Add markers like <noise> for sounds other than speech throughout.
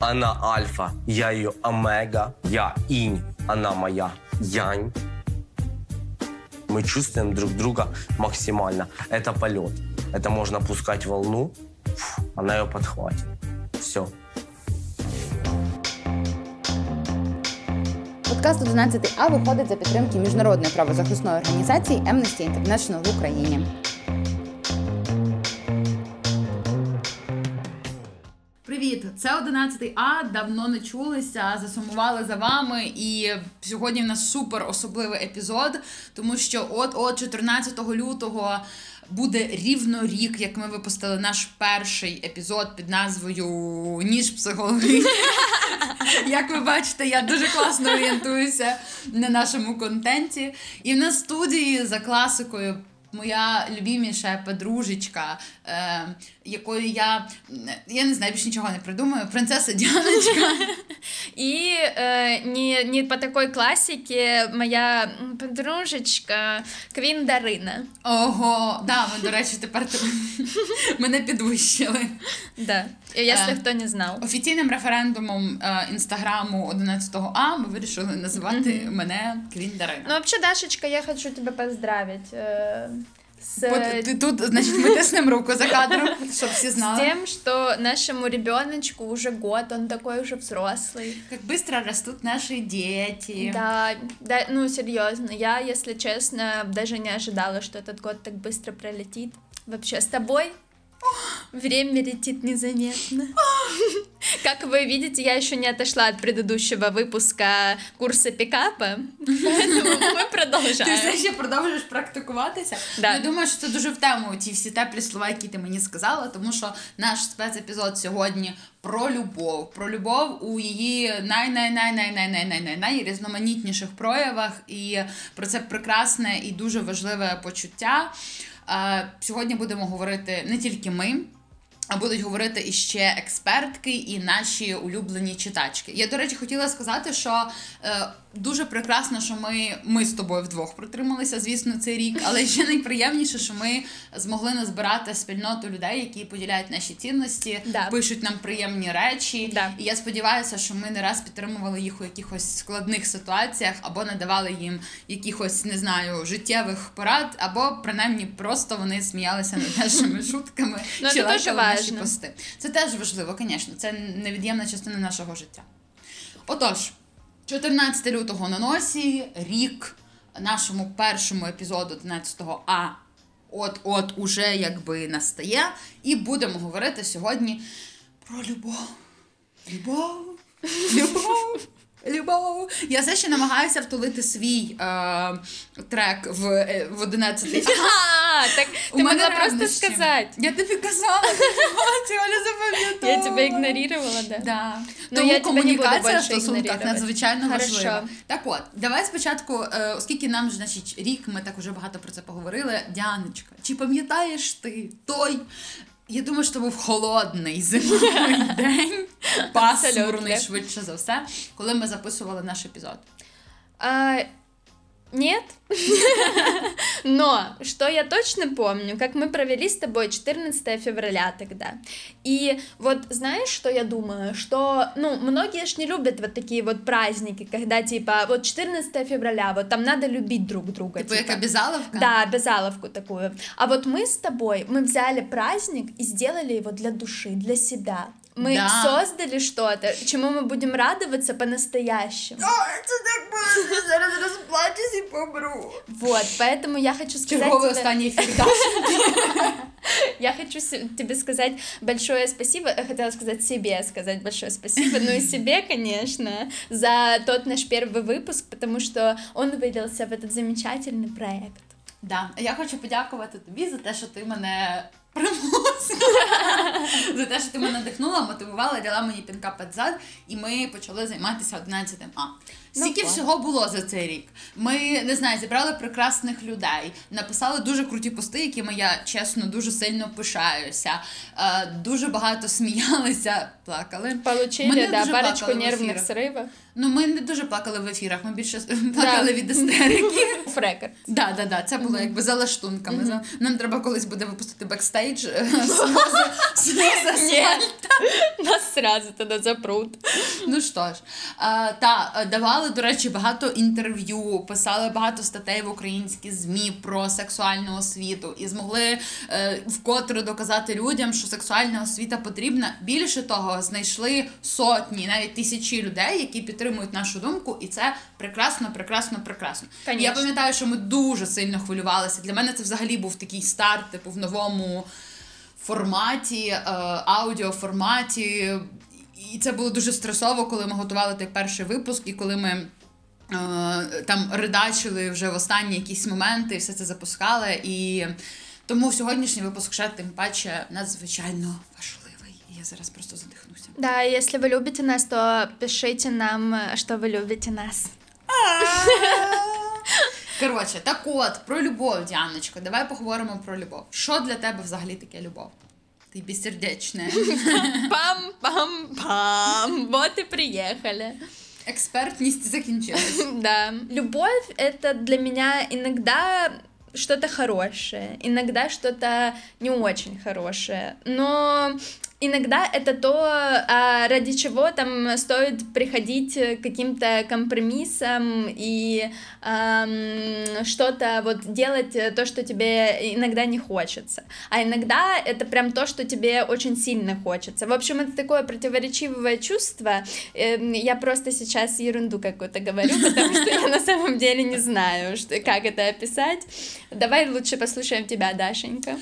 Она альфа, я ее омега, я инь, она моя янь. Мы чувствуем друг друга максимально. Это полет. Это можно пускать волну, фу, она ее подхватит. Все. Подкаст 11А виходить за підтримки міжнародної правозахисної організації Amnesty International в Україні. Це 11 А. Давно не чулися, засумували за вами. І сьогодні в нас супер особливий епізод, тому що от от 14 лютого буде рівно рік, як ми випустили наш перший епізод під назвою Ніж психології. <laughs> Як ви бачите, я дуже класно орієнтуюся на нашому контенті. І в нас студії за класикою моя любіміша подружечка, е, якою я я не знаю, більше нічого не придумаю. Принцеса Діаночка. И э, не, не по такой классике моя подружечка Квін Дарина. Ого, да, ми, до речі, тепер <laughs> мене підвищили. Да. Якщо хто не знав. Офіційним референдумом е, інстаграму 11А ми вирішили називати мене Квін Дарина. Ну, взагалі, Дашечка, я хочу тебе поздравити. С... Ты тут, значит, мы тиснем руку за кадром, чтобы все знали. С тем, что нашему ребеночку уже год, он такой уже взрослый. Как быстро растут наши дети. Да, да, ну серьезно, я, если честно, даже не ожидала, что этот год так быстро пролетит. Вообще, с тобой Время летит незаметно. <laughs> Как вы видите, я еще не отошла от предыдущего выпуска курса пікапа, поэтому ми <laughs> продовжуємо. Ти все ще продовжуєш практикуватися. Да. Я думаю, що це дуже в тему ті всі теплі слова, які ти мені сказала, тому що наш спецепізод сьогодні про любов, про любов у її най-най-най-най-най-най-най-най різноманітніших проявах, і про це прекрасне і дуже важливе почуття. Сьогодні будемо говорити не тільки ми. А будуть говорити іще експертки і наші улюблені читачки. Я, до речі, хотіла сказати, що е, дуже прекрасно, що ми ми з тобою вдвох протрималися, звісно, цей рік. Але ще найприємніше, що ми змогли назбирати спільноту людей, які поділяють наші цінності, да. пишуть нам приємні речі. Да. І я сподіваюся, що ми не раз підтримували їх у якихось складних ситуаціях, або надавали їм якихось не знаю життєвих порад, або принаймні просто вони сміялися над нашими <laughs> шутками. Ну, чи наші пости. Це теж важливо, звісно, це невід'ємна частина нашого життя. Отож, 14 лютого на носі, рік нашому першому епізоду 11-го А. От-от уже якби настає. І будемо говорити сьогодні про любов. Любов. <laughs> Любов. Любов. Я все ще намагаюся втулити свій е, трек в е, в 11 <laughs> А, так ти могла просто сказати. Я тобі казала, Оля запам'ятала. Я тебе ігнорувала, да. да. Ну, Тому комунікація в стосунках надзвичайно важлива. Так от, давай спочатку, е, оскільки нам значить, рік, ми так уже багато про це поговорили. Діаночка, чи пам'ятаєш ти той я думаю, що був холодний зимовий <laughs> день, пасмурний швидше за все, коли ми записували наш епізод. Нет. <laughs> Но что я точно помню, как мы провели с тобой 14 февраля тогда. И вот знаешь, что я думаю? Что, ну, многие ж не любят вот такие вот праздники, когда типа вот 14 февраля, вот там надо любить друг друга. Типа, типа. как обязаловка? Да, обязаловку такую. А вот мы с тобой, мы взяли праздник и сделали его для души, для себя. Мы да. создали что-то, чему мы будем радоваться по-настоящему. О, это так было, я зараз расплачусь и помру. Вот, поэтому я хочу сказать... Черговый тебе... эфир, Я хочу тебе сказать большое спасибо, я хотела сказать себе сказать большое спасибо, ну и себе, конечно, за тот наш первый выпуск, потому что он вылился в этот замечательный проект. Да, я хочу подякувати тобі за те, що ти мене за те, що ти мене надихнула, мотивувала, дала мені пінка під зад, і ми почали займатися 11 А. Скільки ну, всього було за цей рік? Ми не знаю, зібрали прекрасних людей, написали дуже круті пости, якими я чесно дуже сильно пишаюся. Е, дуже багато сміялися, плакали. Получили, да, парочку нервних сривів. Ну, ми не дуже плакали в ефірах, ми більше <laughs> плакали да. від істерики. <laughs> Фрекер. Да, да, да. Це було mm-hmm. якби за лаштунками. Mm-hmm. Нам треба колись буде випустити бекстейдж е. <laughs> Нас сразу тогда запрут. Ну що ж, е, та е, давали, до речі, багато інтерв'ю, писали багато статей в українські ЗМІ про сексуальну освіту і змогли е, вкотре доказати людям, що сексуальна освіта потрібна. Більше того, знайшли сотні, навіть тисячі людей, які підтримують нашу думку, і це прекрасно, прекрасно, прекрасно. Конечно. Я пам'ятаю, що ми дуже сильно хвилювалися. Для мене це взагалі був такий старт, типу, в новому форматі, е, аудіоформаті І це було дуже стресово, коли ми готували той перший випуск, і коли ми. е, Там редачили вже в останні якісь моменти, все це запускали. І тому сьогоднішній випуск ще тим паче надзвичайно важливий. І я зараз просто задихнуся. Да, если вы любите нас, то пишите нам, э, что вы любите нас. Коротше, так от, про любов, Діаночко, давай поговоримо про любов. Що для тебе взагалі таке любов? Ти безсердечна. Пам-пам-пам. Вот и приехали. Експертність закінчилась. <laughs> Да. Любовь — это для меня иногда что-то хорошее, иногда что-то не очень хорошее. Но иногда это то, а, ради чего там стоит приходить к каким-то компромиссам и ам, что-то вот делать э, то, что тебе иногда не хочется. А иногда это прям то, что тебе очень сильно хочется. В общем, это такое противоречивое чувство. Эм, Я просто сейчас ерунду какую-то говорю, <laughs> потому что я на самом деле не знаю, что, как это описать. Давай лучше послушаем тебя, Дашенька.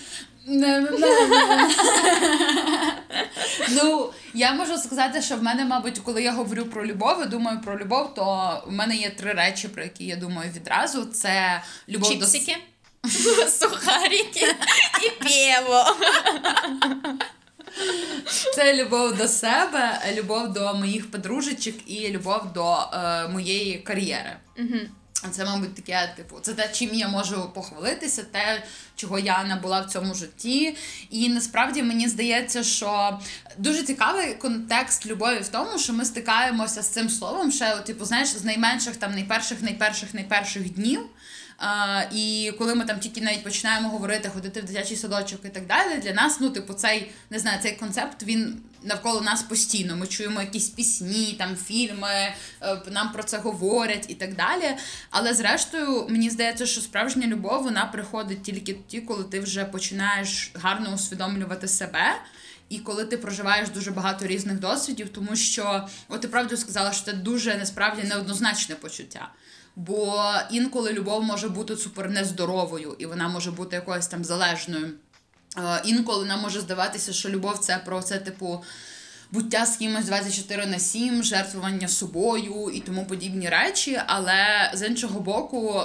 Ну, я можу сказати, що в мене, мабуть, коли я говорю про любов і думаю про любов, то в мене є три речі, про які я думаю відразу: це любов до Чипсики, <laughs> сухарики и пиво. це любов до себе, любов до моїх подружечок і любов до е, моєї кар'єри. Це, мабуть, таке, типу, це те, чим я можу похвалитися, те, чого я набула в цьому житті. І насправді мені здається, що дуже цікавий контекст любові в тому, що ми стикаємося з цим словом ще, типу, знаєш, з найменших там найперших, найперших, найперших днів. А, і коли ми там тільки навіть починаємо говорити, ходити в дитячий садочок і так далі, для нас, ну, типу, цей не знаю, цей концепт він навколо нас постійно. Ми чуємо якісь пісні, там фільми, е, нам про це говорять і так далі. Але зрештою, мені здається, що справжня любов вона приходить тільки тоді, коли ти вже починаєш гарно усвідомлювати себе. І коли ти проживаєш дуже багато різних досвідів, тому що, от ти правду сказала, що це дуже насправді неоднозначне почуття. Бо інколи любов може бути супер нездоровою, і вона може бути якоюсь там залежною. Е, Інколи нам може здаватися, що любов це про це, типу, буття з кимось 24 на 7, жертвування собою і тому подібні речі. Але з іншого боку,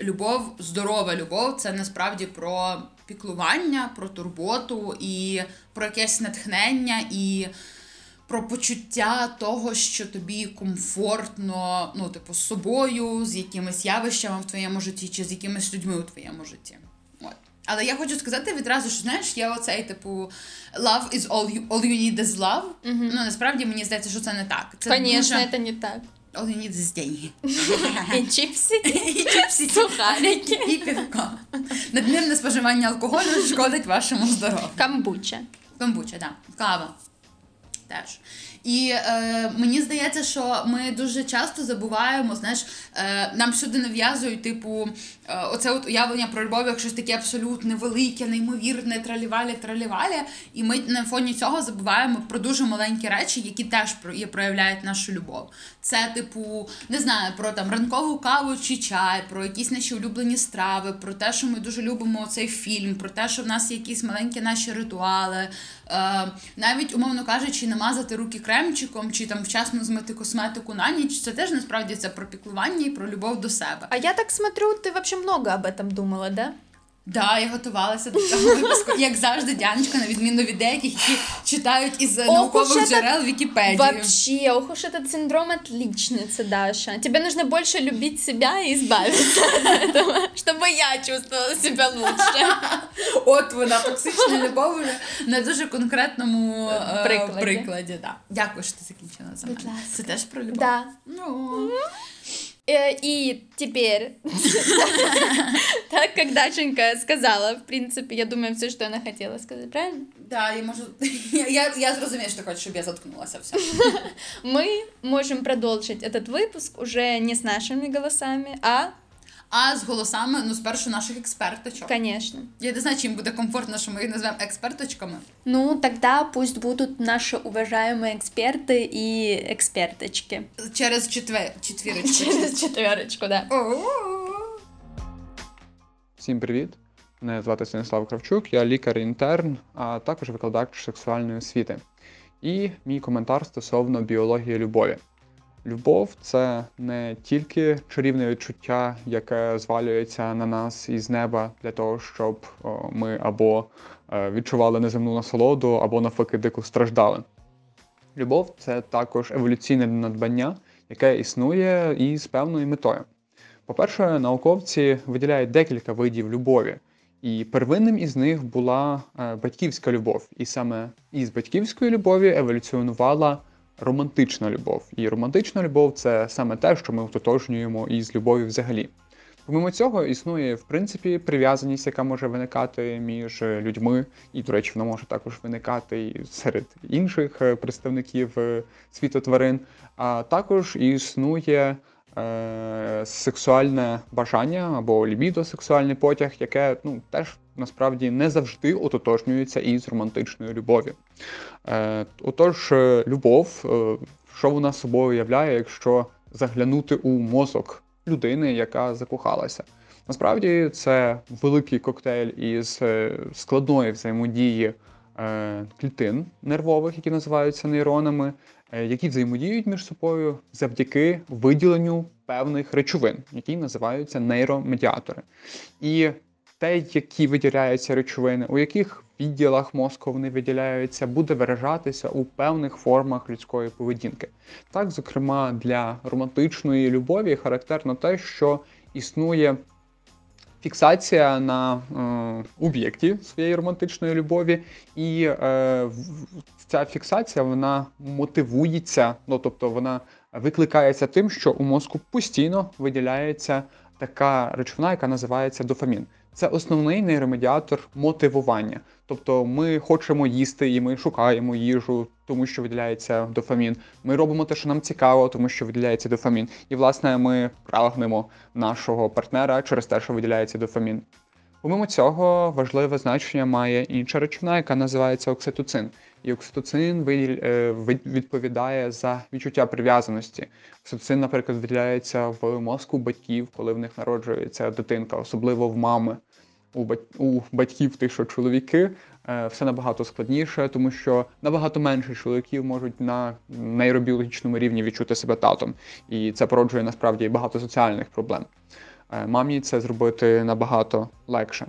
любов, здорова любов це насправді про піклування, про турботу і про якесь натхнення і про почуття того, що тобі комфортно, ну, типу, з собою, з якимись явищами в твоєму житті, чи з якимись людьми у твоєму житті. От. Але я хочу сказати відразу, що знаєш, є оцей, типу, love is all you, all you need is love. Ну, насправді мені здається, що це не так. Це Конечно, дуже... это не так. All you need is деньги. И <laughs> чипсики, І чіпсі, <laughs> сухарики. і півко. Надмірне споживання алкоголю шкодить вашому здоров'ю. Камбуча. Комбуча, да. Кава. Теж. І е, мені здається, що ми дуже часто забуваємо, знаєш, е, нам сюди нав'язують, типу, е, оце от уявлення про любов, як щось таке абсолютно велике, неймовірне, тралівалі, тралівалі. І ми на фоні цього забуваємо про дуже маленькі речі, які теж проявляють нашу любов. Це, типу, не знаю, про там ранкову каву чи чай, про якісь наші улюблені страви, про те, що ми дуже любимо цей фільм, про те, що в нас є якісь маленькі наші ритуали. Е, навіть, умовно кажучи, намазати руки кремчиком чи там вчасно змити косметику на ніч, це теж насправді це про піклування і про любов до себе. А я так смотрю, ти вообще много об этом думала, да? Да, я готувалася до цього випуску, як завжди, Дяночка, на відміну від деяких, які читають із е, Ох, наукових уж джерел Вікіпедії. Вообще, ох уж этот синдром отличницы, Даша. Тебе нужно больше любить себя и избавиться от этого, чтобы я чувствовала себя лучше. От вона токсична любов вже на дуже конкретному е, Прикладі. прикладі. да. Дякую, що ти закінчила за Будь мене. ласка. Це теж про любов. Да. Ну. Э, И теперь, <laughs> так как Дашенька сказала, в принципе, я думаю, все, что она хотела сказать, правильно? Да, я можу. <laughs> Я, я зрозумію, що ти хочеш, щоб я заткнулася все. <laughs> Мы можем продолжить этот выпуск уже не с нашими голосами, а, А з голосами, ну, спершу наших експерточок. конечно. Я не знаю, чи їм буде комфортно, що ми їх назвемо експерточками. Ну, тогда пусть будут наши уважаемые эксперты и эксперточки. Через четвер... четвірочку. <laughs> Через четверочку, да. О-о-о. Всім привіт! Мене звати Станіслав Кравчук, я лікар-інтерн, а також викладач сексуальної освіти. І мій коментар стосовно біології любові. Любов це не тільки чарівне відчуття, яке звалюється на нас із неба для того, щоб ми або е, відчували неземну насолоду, або навпаки дико страждали. Любов це також еволюційне надбання, яке існує із певною метою. По-перше, науковці виділяють декілька видів любові, і первинним із них була е, батьківська любов. І саме із батьківської любові еволюціонувала романтична любов. І романтична любов це саме те, що ми ототожнюємо із любов'ю взагалі. Помимо цього, існує в принципі прив'язаність, яка може виникати між людьми, і, до речі, вона може також виникати і серед інших е, представників е, світу тварин. А також існує е, сексуальне бажання або лібідо, сексуальний потяг, яке ну, теж насправді не завжди ототожнюється із романтичною любов'ю. Е, отож, е, любов, е, що вона собою являє, якщо заглянути у мозок людини, яка закохалася. Насправді це великий коктейль із е, складної взаємодії клітин нервових, які називаються нейронами, які взаємодіють між собою завдяки виділенню певних речовин, які називаються нейромедіатори. І те, які виділяються речовини, у яких відділах мозку вони виділяються, буде виражатися у певних формах людської поведінки. Так, зокрема, для романтичної любові характерно те, що існує фіксація на е, об'єкті своєї романтичної любові, і е, ця фіксація вона мотивується, ну тобто вона викликається тим, що у мозку постійно виділяється така речовина, яка називається дофамін. Це основний нейромедіатор мотивування. Тобто ми хочемо їсти і ми шукаємо їжу, тому що виділяється дофамін. Ми робимо те, що нам цікаво, тому що виділяється дофамін. І власне ми прагнемо нашого партнера через те, що виділяється дофамін. Помимо цього, важливе значення має інша речовина, яка називається окситоцин. І окситоцин е, від- відповідає за відчуття прив'язаності. Окситоцин, наприклад, виділяється в мозку батьків, коли в них народжується дитинка, особливо в мами. У, батьків тих, що чоловіки, е, все набагато складніше, тому що набагато менше чоловіків можуть на нейробіологічному рівні відчути себе татом. І це породжує насправді багато соціальних проблем. Е, Мамі це зробити набагато легше.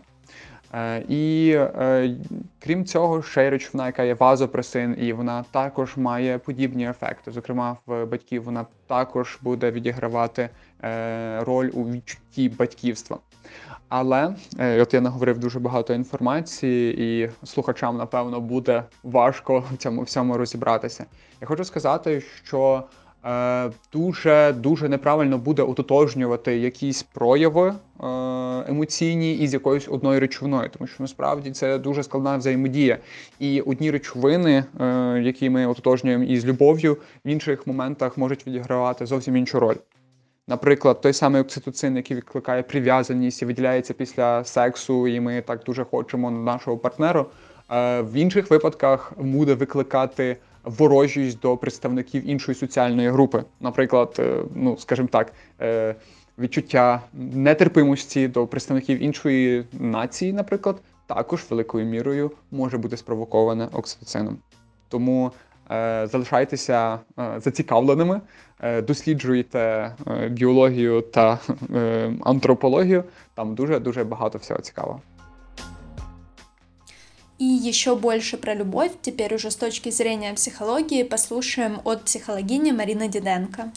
Е, І е, крім цього, ще й речовина, яка є вазопресин, і вона також має подібні ефекти. Зокрема, в батьків вона також буде відігравати е, роль у відчутті батьківства. Але от я наговорив дуже багато інформації, і слухачам, напевно, буде важко в цьому всьому розібратися. Я хочу сказати, що дуже дуже неправильно буде ототожнювати якісь прояви е, емоційні із якоюсь одною речовиною, тому що насправді це дуже складна взаємодія. І одні речовини, е, які ми ототожнюємо із любов'ю, в інших моментах можуть відігравати зовсім іншу роль. Наприклад, той самий окситоцин, який викликає прив'язаність і виділяється після сексу, і ми так дуже хочемо нашого партнера, е, в інших випадках буде викликати ворожість до представників іншої соціальної групи. Наприклад, е, ну скажімо так, е, відчуття нетерпимості до представників іншої нації, наприклад, також великою мірою може бути спровоковане окситоцином. Тому е, залишайтеся зацікавленими, досліджуйте біологію та антропологію. Там дуже дуже багато всього цікавого. И еще больше про любовь, теперь уже с точки зрения психологии, послушаем от психологини Марины Диденко.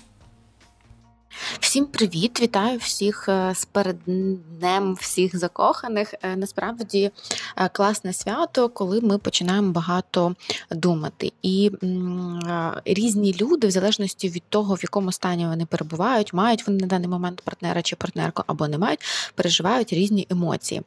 Всім привіт! Вітаю всіх е, з передднем всіх закоханих. Е, Насправді е, класне свято, коли ми починаємо багато думати. І різні люди, в залежності від того, в якому стані вони перебувають, мають вони на даний момент партнера чи партнерку або не мають, переживають різні емоції.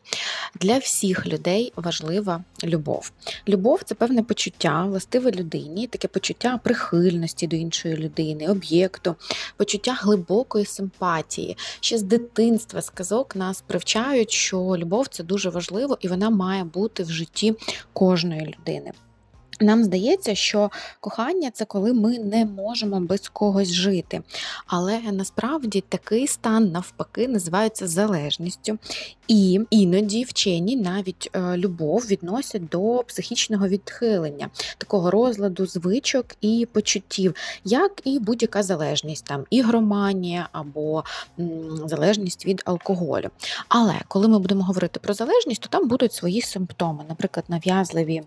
Для всіх людей важлива любов. Любов це певне почуття, властиве людині, таке почуття прихильності до іншої людини, об'єкту, почуття глибокої симпатії. Ще з дитинства з казок нас привчають, що любов це дуже важливо і вона має бути в житті кожної людини. Нам здається, що кохання це коли ми не можемо без когось жити. Але насправді такий стан навпаки називається залежністю. І іноді вчені навіть е, любов відносять до психічного відхилення, такого розладу звичок і почуттів, як і будь-яка залежність, там ігроманія або залежність від алкоголю. Але коли ми будемо говорити про залежність, то там будуть свої симптоми, наприклад, нав'язливі.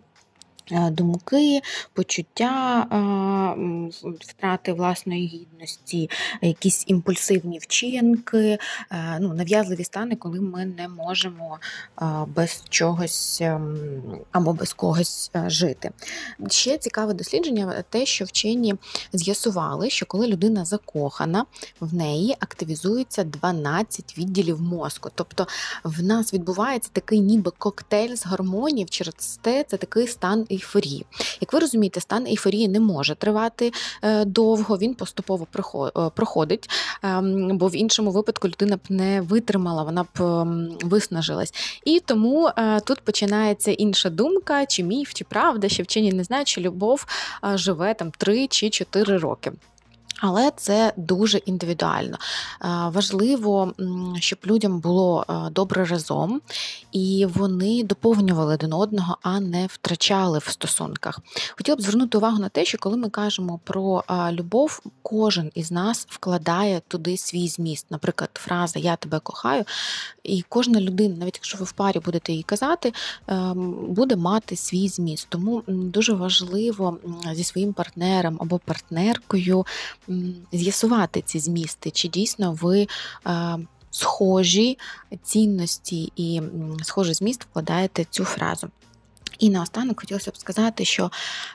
Е, Думки, почуття е, втрати власної гідності, якісь імпульсивні вчинки, е, ну, нав'язливі стани, коли ми не можемо без чогось ем, або без когось жити. Ще цікаве дослідження те, що вчені з'ясували, що коли людина закохана, в неї активізується 12 відділів мозку. Тобто в нас відбувається такий ніби коктейль з гормонів, через те це такий стан ейфорії. Як ви розумієте, стан ейфорії не може тривати е, довго, він поступово е, проходить, ем, бо в іншому випадку людина б не витримала, вона б ем, виснажилась. І тому е, тут починається інша думка, чи міф, чи правда, що вчені не знають, що любов живе там 3 чи 4 роки. Але це дуже індивідуально. Е, Важливо, щоб людям було е, добре разом, і вони доповнювали один одного, а не втрачали в стосунках. Хотіла б звернути увагу на те, що коли ми кажемо про любов, кожен із нас вкладає туди свій зміст. Наприклад, фраза Я тебе кохаю, і кожна людина, навіть якщо ви в парі будете її казати, буде мати свій зміст. Тому дуже важливо зі своїм партнером або партнеркою з'ясувати ці змісти, чи дійсно ви. е, Схожі цінності і схожий зміст вкладаєте цю фразу. І наостанок хотілося б сказати, що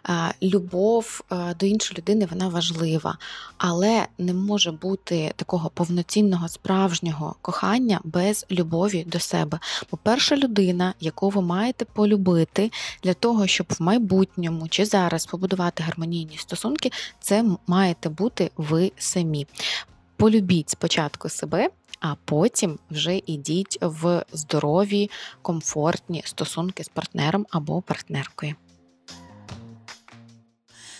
е, любов е, до іншої людини вона важлива, але не може бути такого повноцінного справжнього кохання без любові до себе. Бо перша людина, яку ви маєте полюбити для того, щоб в майбутньому чи зараз побудувати гармонійні стосунки, це маєте бути ви самі. Полюбіть спочатку себе, а потім вже ідіть в здорові, комфортні стосунки з партнером або партнеркою.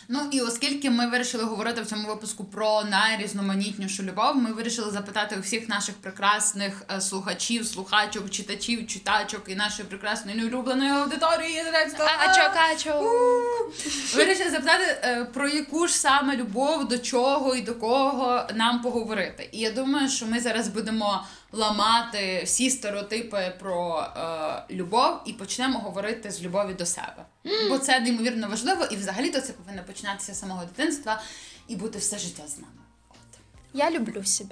Ну і оскільки ми вирішили говорити в цьому випуску про найрізноманітнішу любов, ми вирішили запитати у всіх наших прекрасних е, слухачів, слухачок, читачів, читачок і нашої прекрасної неулюбленої аудиторії. Вирішили запитати е, про яку ж саме любов, до чого і до кого нам поговорити. І я думаю, що ми зараз будемо ламати всі стереотипи про е, любов і почнемо говорити з любові до себе. Бо це неймовірно важливо, і взагалі-то це повинно починатися з самого дитинства і бути все життя з нами. От. Я люблю все.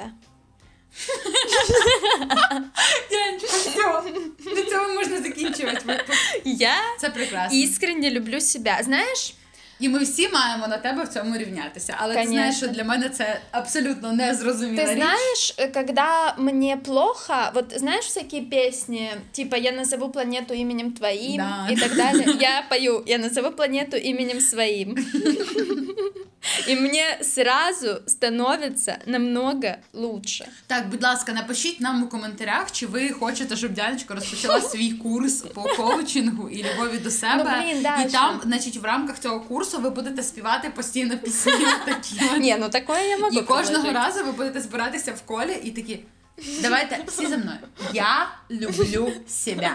На цьому можна закінчувати випуск. Я Це прекрасно. искренне люблю себя. Знаешь, І ми всі маємо на тебе в цьому рівнятися. Але ти знаєш, що для мене це абсолютно незрозуміла Ты річ. знаешь, э, когда мне плохо, вот знаешь всякие песни, типа «Я назову планету именем твоим» Да. и так далее. <laughs> Я пою «Я назову планету именем своим». <laughs> <laughs> И мне сразу становится намного лучше. Так, будь ласка, напишіть нам у коментарях, чи ви хочете, щоб Дяночка розпочала <laughs> свій курс по коучингу і любові до себе. Ну, блін, і Даша. там, значить, в рамках цього курсу ви будете співати постійно пісні такі. <laughs> от. Не, ну такое я могу І кожного предложить. разу ви будете збиратися в колі і такі. Давайте всі за мною. Я люблю себе.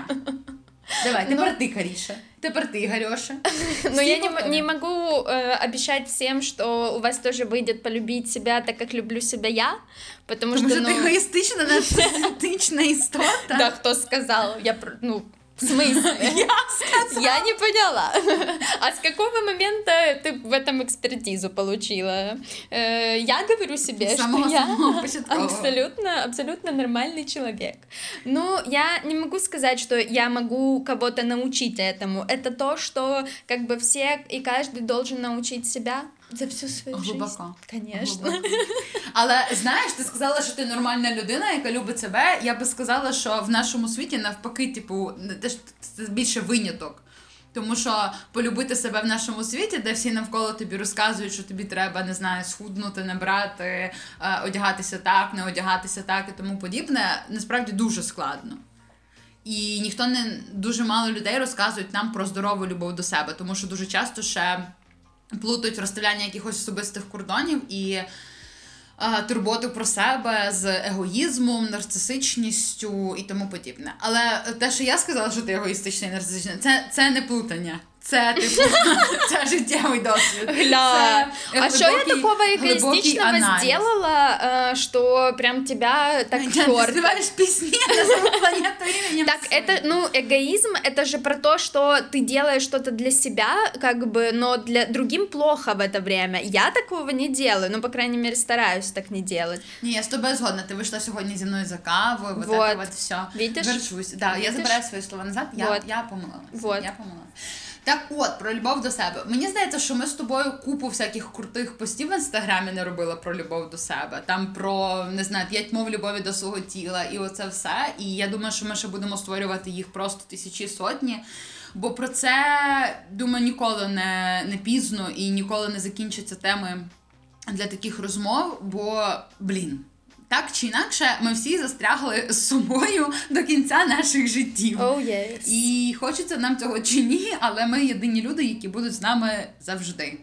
Давай, Ну. тепер ти, Каріша. Тепер ты, Гарьоша. <laughs> Но я не, не могу э, обещать всем, что у вас тоже выйдет полюбить себя так, как люблю себя я, потому потому что, що ти ну, егоїстична, нарцисична <laughs> істота. да, кто сказал, я, ну, В смысле? <laughs> Я не поняла. <laughs> А с какого момента ты в этом экспертизу получила? Э, Я говорю себе, что я абсолютно, абсолютно нормальный человек. Ну, я не могу сказать, что я могу кого-то научить этому. Это то, что как бы все и каждый должен научить себя за всю свою Глибоко. жизнь. Конечно. Глибоко. Але знаєш, ти сказала, що ти нормальна людина, яка любить себе. Я би сказала, що в нашому світі навпаки, типу, не те ж це більше виняток. Тому що полюбити себе в нашому світі, де всі навколо тобі розказують, що тобі треба, не знаю, схуднути, набрати, е, одягатися так, не одягатися так і тому подібне, насправді дуже складно. І ніхто не дуже мало людей розказують нам про здорову любов до себе, тому що дуже часто ще плутають розставляння якихось особистих кордонів і турботу про себе з егоїзмом, нарцисичністю і тому подібне. Але те, що я сказала, що ти егоїстичний і нарцисичний, це, це не плутання. Це типу <laughs> це життєвий досвід. Гля. Це А что я глибокий- такого глибокий эгоистичного аналіз. сделала, э, что прям тебя так Ти черт? співаєш пісні на саму планету іменем Так, своїм. это, ну, эгоизм, это же про то, что ты делаешь что-то для себя, как бы, но для другим плохо в это время. Я такого не делаю, ну, по крайней мере, стараюсь так не делать. Ні, я з тобою згодна. Ти вийшла сьогодні зі мною за кавою, вот, Вот. это вот все. Видиш? Верчусь. Да, я Видиш? забираю свої слова назад, я, Вот. я помилилася. Вот. Я помилилася. Так от, про любов до себе. Мені здається, що ми з тобою купу всяких крутих постів в інстаграмі не робили про любов до себе. Там про не знаю, п'ять мов любові до свого тіла, і оце все. І я думаю, що ми ще будемо створювати їх просто тисячі сотні. Бо про це думаю ніколи не, не пізно і ніколи не закінчаться теми для таких розмов, бо блін. Так чи інакше, ми всі застрягли з собою до кінця наших життів. Oh, yes. І хочеться нам цього чи ні, але ми єдині люди, які будуть з нами завжди.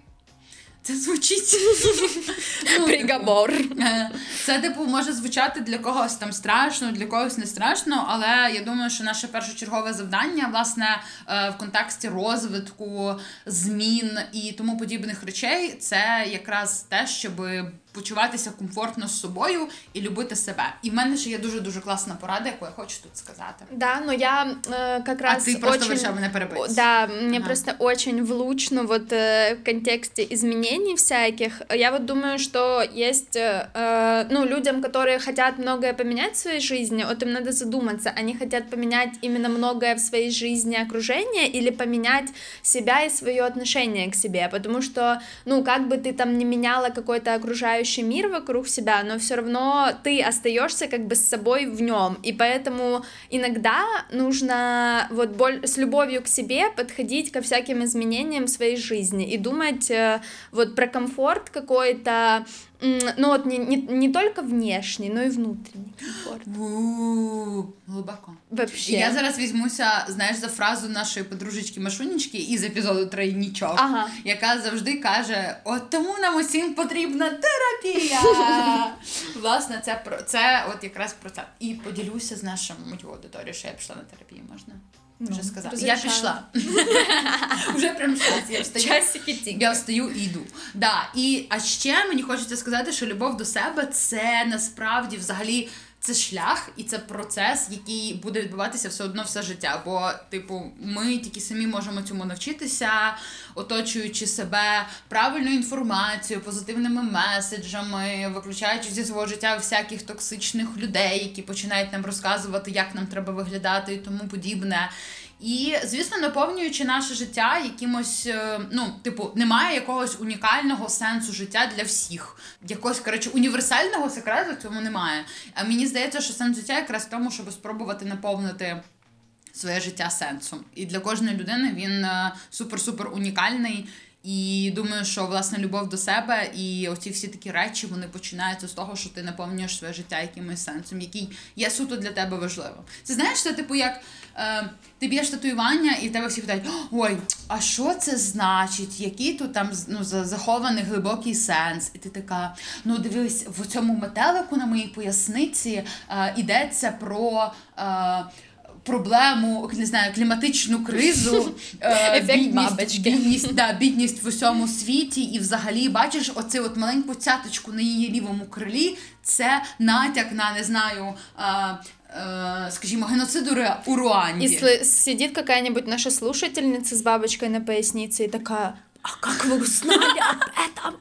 Це звучить. <laughs> Ну, Приговор. Е, Це, типу, може звучати для когось там страшно, для когось не страшно, але я думаю, що наше першочергове завдання, власне, е, в контексті розвитку, змін і тому подібних речей, це якраз те, щоб почуватися комфортно з собою і любити себе. І в мене ще є дуже дуже класна порада, яку я хочу тут сказати. Да, но я э, как А раз ти просто очень... вирішила мене перебити. Да, мне Ага. просто очень влучно вот э, в контексте изменений всяких. Я вот думаю, что есть, э, э, ну, людям, которые хотят многое поменять в своей жизни, вот им надо задуматься, они хотят поменять именно многое в своей жизни окружение или поменять себя и свое отношение к себе, потому что, ну, как бы ты там не меняла какой-то окружающий мир вокруг себя, но все равно ты остаешься как бы с собой в нем, и поэтому иногда нужно вот с любовью к себе подходить ко всяким изменениям своей жизни и думать э, вот про комфорт какой-то, ну вот не, не, не только внешний, но и внутренний комфорт. У, Глибоко. Вообще. І я зараз візьмуся, знаєш, за фразу нашої подружечки Машунічки із епізоду Тройнічок, Ага. яка завжди каже: от тому нам усім потрібна терапія. <laughs> Власне, це про це, от якраз про це. І поділюся з нашою мою аудиторією, що я пішла на терапію, можна? Вже сказати. Я розрішаю. пішла. Вже прям час. Я встаю. Часики тик. Я встаю і йду. Да. І, а ще мені хочеться сказати, що любов до себе це насправді взагалі. Це шлях і це процес, який буде відбуватися все одно все життя. Бо, типу, ми тільки самі можемо цьому навчитися, оточуючи себе правильною інформацією, позитивними меседжами, виключаючи зі свого життя всяких токсичних людей, які починають нам розказувати, як нам треба виглядати і тому подібне. І, звісно, наповнюючи наше життя якимось, е, ну, типу, немає якогось унікального сенсу життя для всіх. Якогось, коротше, універсального секрету в цьому немає. А мені здається, що сенс життя якраз в тому, щоб спробувати наповнити своє життя сенсом. І для кожної людини він е, супер-супер унікальний. І думаю, що власне любов до себе і оці всі такі речі вони починаються з того, що ти наповнюєш своє життя якимось сенсом, який є суто для тебе важливим. Це знаєш, це типу як е, ти б'єш татуювання, і в тебе всі питають: ой, а що це значить? Який тут там ну, захований глибокий сенс? І ти така: ну дивись, в цьому метелику на моїй поясниці е, йдеться про. Е, проблему, не знаю, кліматичну кризу, <laughs> е, бідність, да, <laughs> бідність в усьому світі, і взагалі бачиш оцю от маленьку цяточку на її лівому крилі. Це натяк на не знаю. Е, е, Скажімо, геноциду у Руанді. И сл- сидит какая-нибудь наша слушательница с бабочкой на пояснице и такая, а как вы узнали об этом?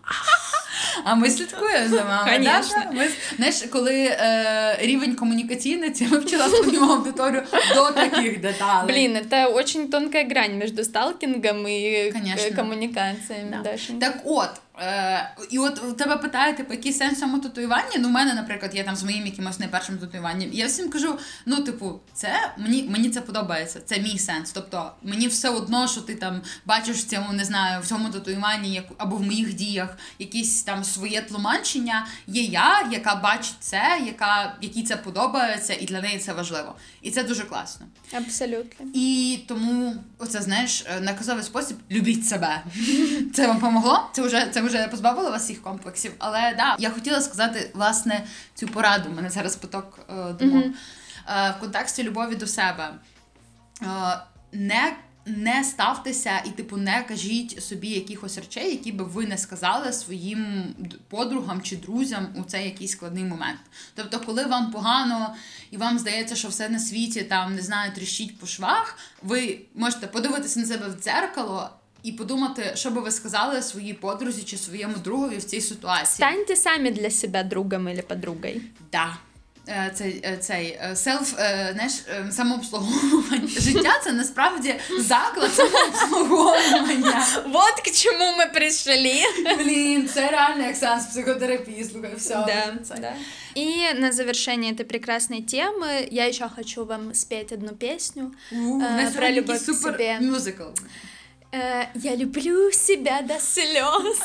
А ми слідкуємо за вами. Конечно. Да, да. Ми, знаєш, коли е, рівень комунікаційниці ми вчила свою аудиторію до таких деталей. Блин, это очень тонкая грань между сталкингом и э, Конечно. коммуникациями, Да. Дашенька. Так от, е, і от у тебе питають, типу, який сенс в цьому татуюванні? Ну, у мене, наприклад, є там з моїм якимось найпершим татуюванням. Я всім кажу: ну, типу, це мені, мені це подобається, це мій сенс. Тобто мені все одно, що ти там бачиш в цьому, не знаю, в цьому татуюванні як, або в моїх діях якісь там своє тлумачення. Є я, яка бачить це, яка, якій це подобається, і для неї це важливо. І це дуже класно. Абсолютно. І тому оце знаєш е, наказовий спосіб любіть себе. <laughs> Це вам помогло? Це вже це вже позбавило вас всіх комплексів. Але да, я хотіла сказати власне цю пораду. У мене зараз поток е, думок. Е, в контексті любові до себе. Е, не не ставтеся і, типу, не кажіть собі якихось речей, які би ви не сказали своїм подругам чи друзям у цей якийсь складний момент. Тобто, коли вам погано і вам здається, що все на світі там не знаю, тріщить по швах, ви можете подивитися на себе в дзеркало і подумати, що би ви сказали своїй подрузі чи своєму другові в цій ситуації. Станьте сами для себя другом или подругой. Да. Е, Цей, е, цей е, селф, е, знаєш, е, самообслуговування. Життя <laughs> це насправді заклад самообслуговування. Вот к чему мы пришли. Блін, це реально як сеанс психотерапії, слухай, все. Да, Це- да. И на завершение этой прекрасной темы я еще хочу вам спеть одну песню. У, Е, в нас про сьогодні любов якийсь к супер себе. мюзикл. Э, Я люблю себя до слез.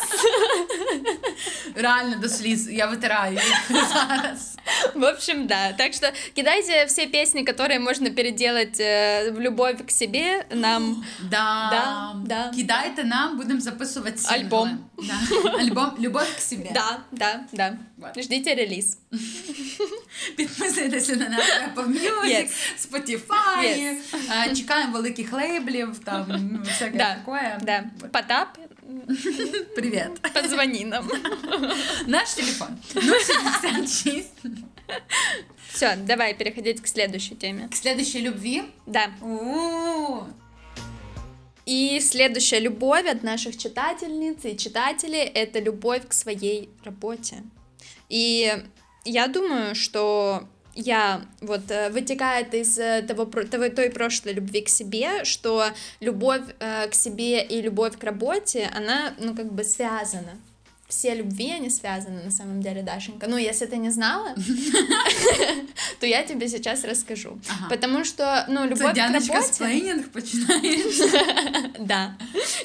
Реально до сліз. Я витираю їх <laughs> зараз. В общем, да. Так что кидайте все песни, которые можно переделать э, в любовь к себе нам. Да. Да, да. Кидайте нам, будемо записувати сингли. Альбом. Да. Альбом Любов к себе. Да, да, да. Вот. Ждите релиз. <laughs> Підписуйтеся на наш Apple Music, Yes. Spotify, Yes. е, чекаємо великих лейблів, там ну, всяке Да, такое. Да. Потап, <laughs> Привіт. позвони нам. <laughs> Наш телефон 066. Все, давай переходить к следующей теме. К следующей любви. Да. У, И следующая любовь от наших читательниц и читателей — это любовь к своей работе. И я думаю, что я вот э, вытекает из э, того, того той прошлой любви к себе, что любовь э, к себе и любовь к работе, она, ну, как бы связана Все любви, они связаны на самом деле, Дашенька. Ну, если ты не знала, <laughs> то я тебе сейчас расскажу. Ага. Потому что, ну, Це любовь к Діаночка работе... сплейнінг починаєш. <laughs> Да.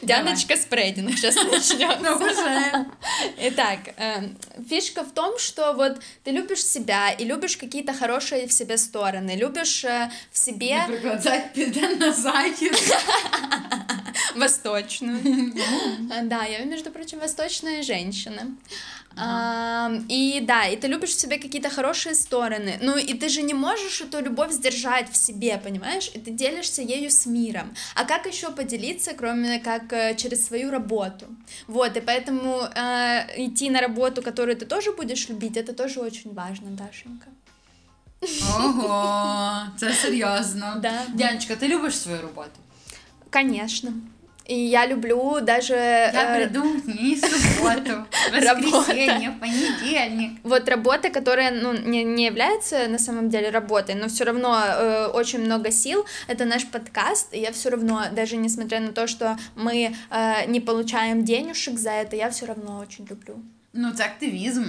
Дианочка спрейдинг сейчас начнется. Ну, вже. Итак, эм, фишка в том, что вот ты любишь себя и любишь какие-то хорошие в себе стороны, любишь э, в себе Наприклад, зайд піде на захід. <laughs> восточную. Да, я, между прочим, восточная женщина. И да, и ты любишь в себе какие-то хорошие стороны. Ну и ты же не можешь эту любовь сдержать в себе, понимаешь? И ты делишься ею с миром. А как еще поделиться, кроме как э, через свою работу? Вот, и поэтому э, идти на работу, которую ты тоже будешь любить, это тоже очень важно, Дашенька. Ого, <laughs> це серйозно. Да. Діаночка, ти любиш свою роботу? Конечно. И я люблю даже... Я э, приду не в суботу, <laughs> воскресенье, понедельник. Вот работа, которая ну, не, не является на самом деле работой, но все равно э, очень много сил, это наш подкаст, и я все равно, даже несмотря на то, что мы э, не получаем денежек за это, я все равно очень люблю. Ну, це активізм.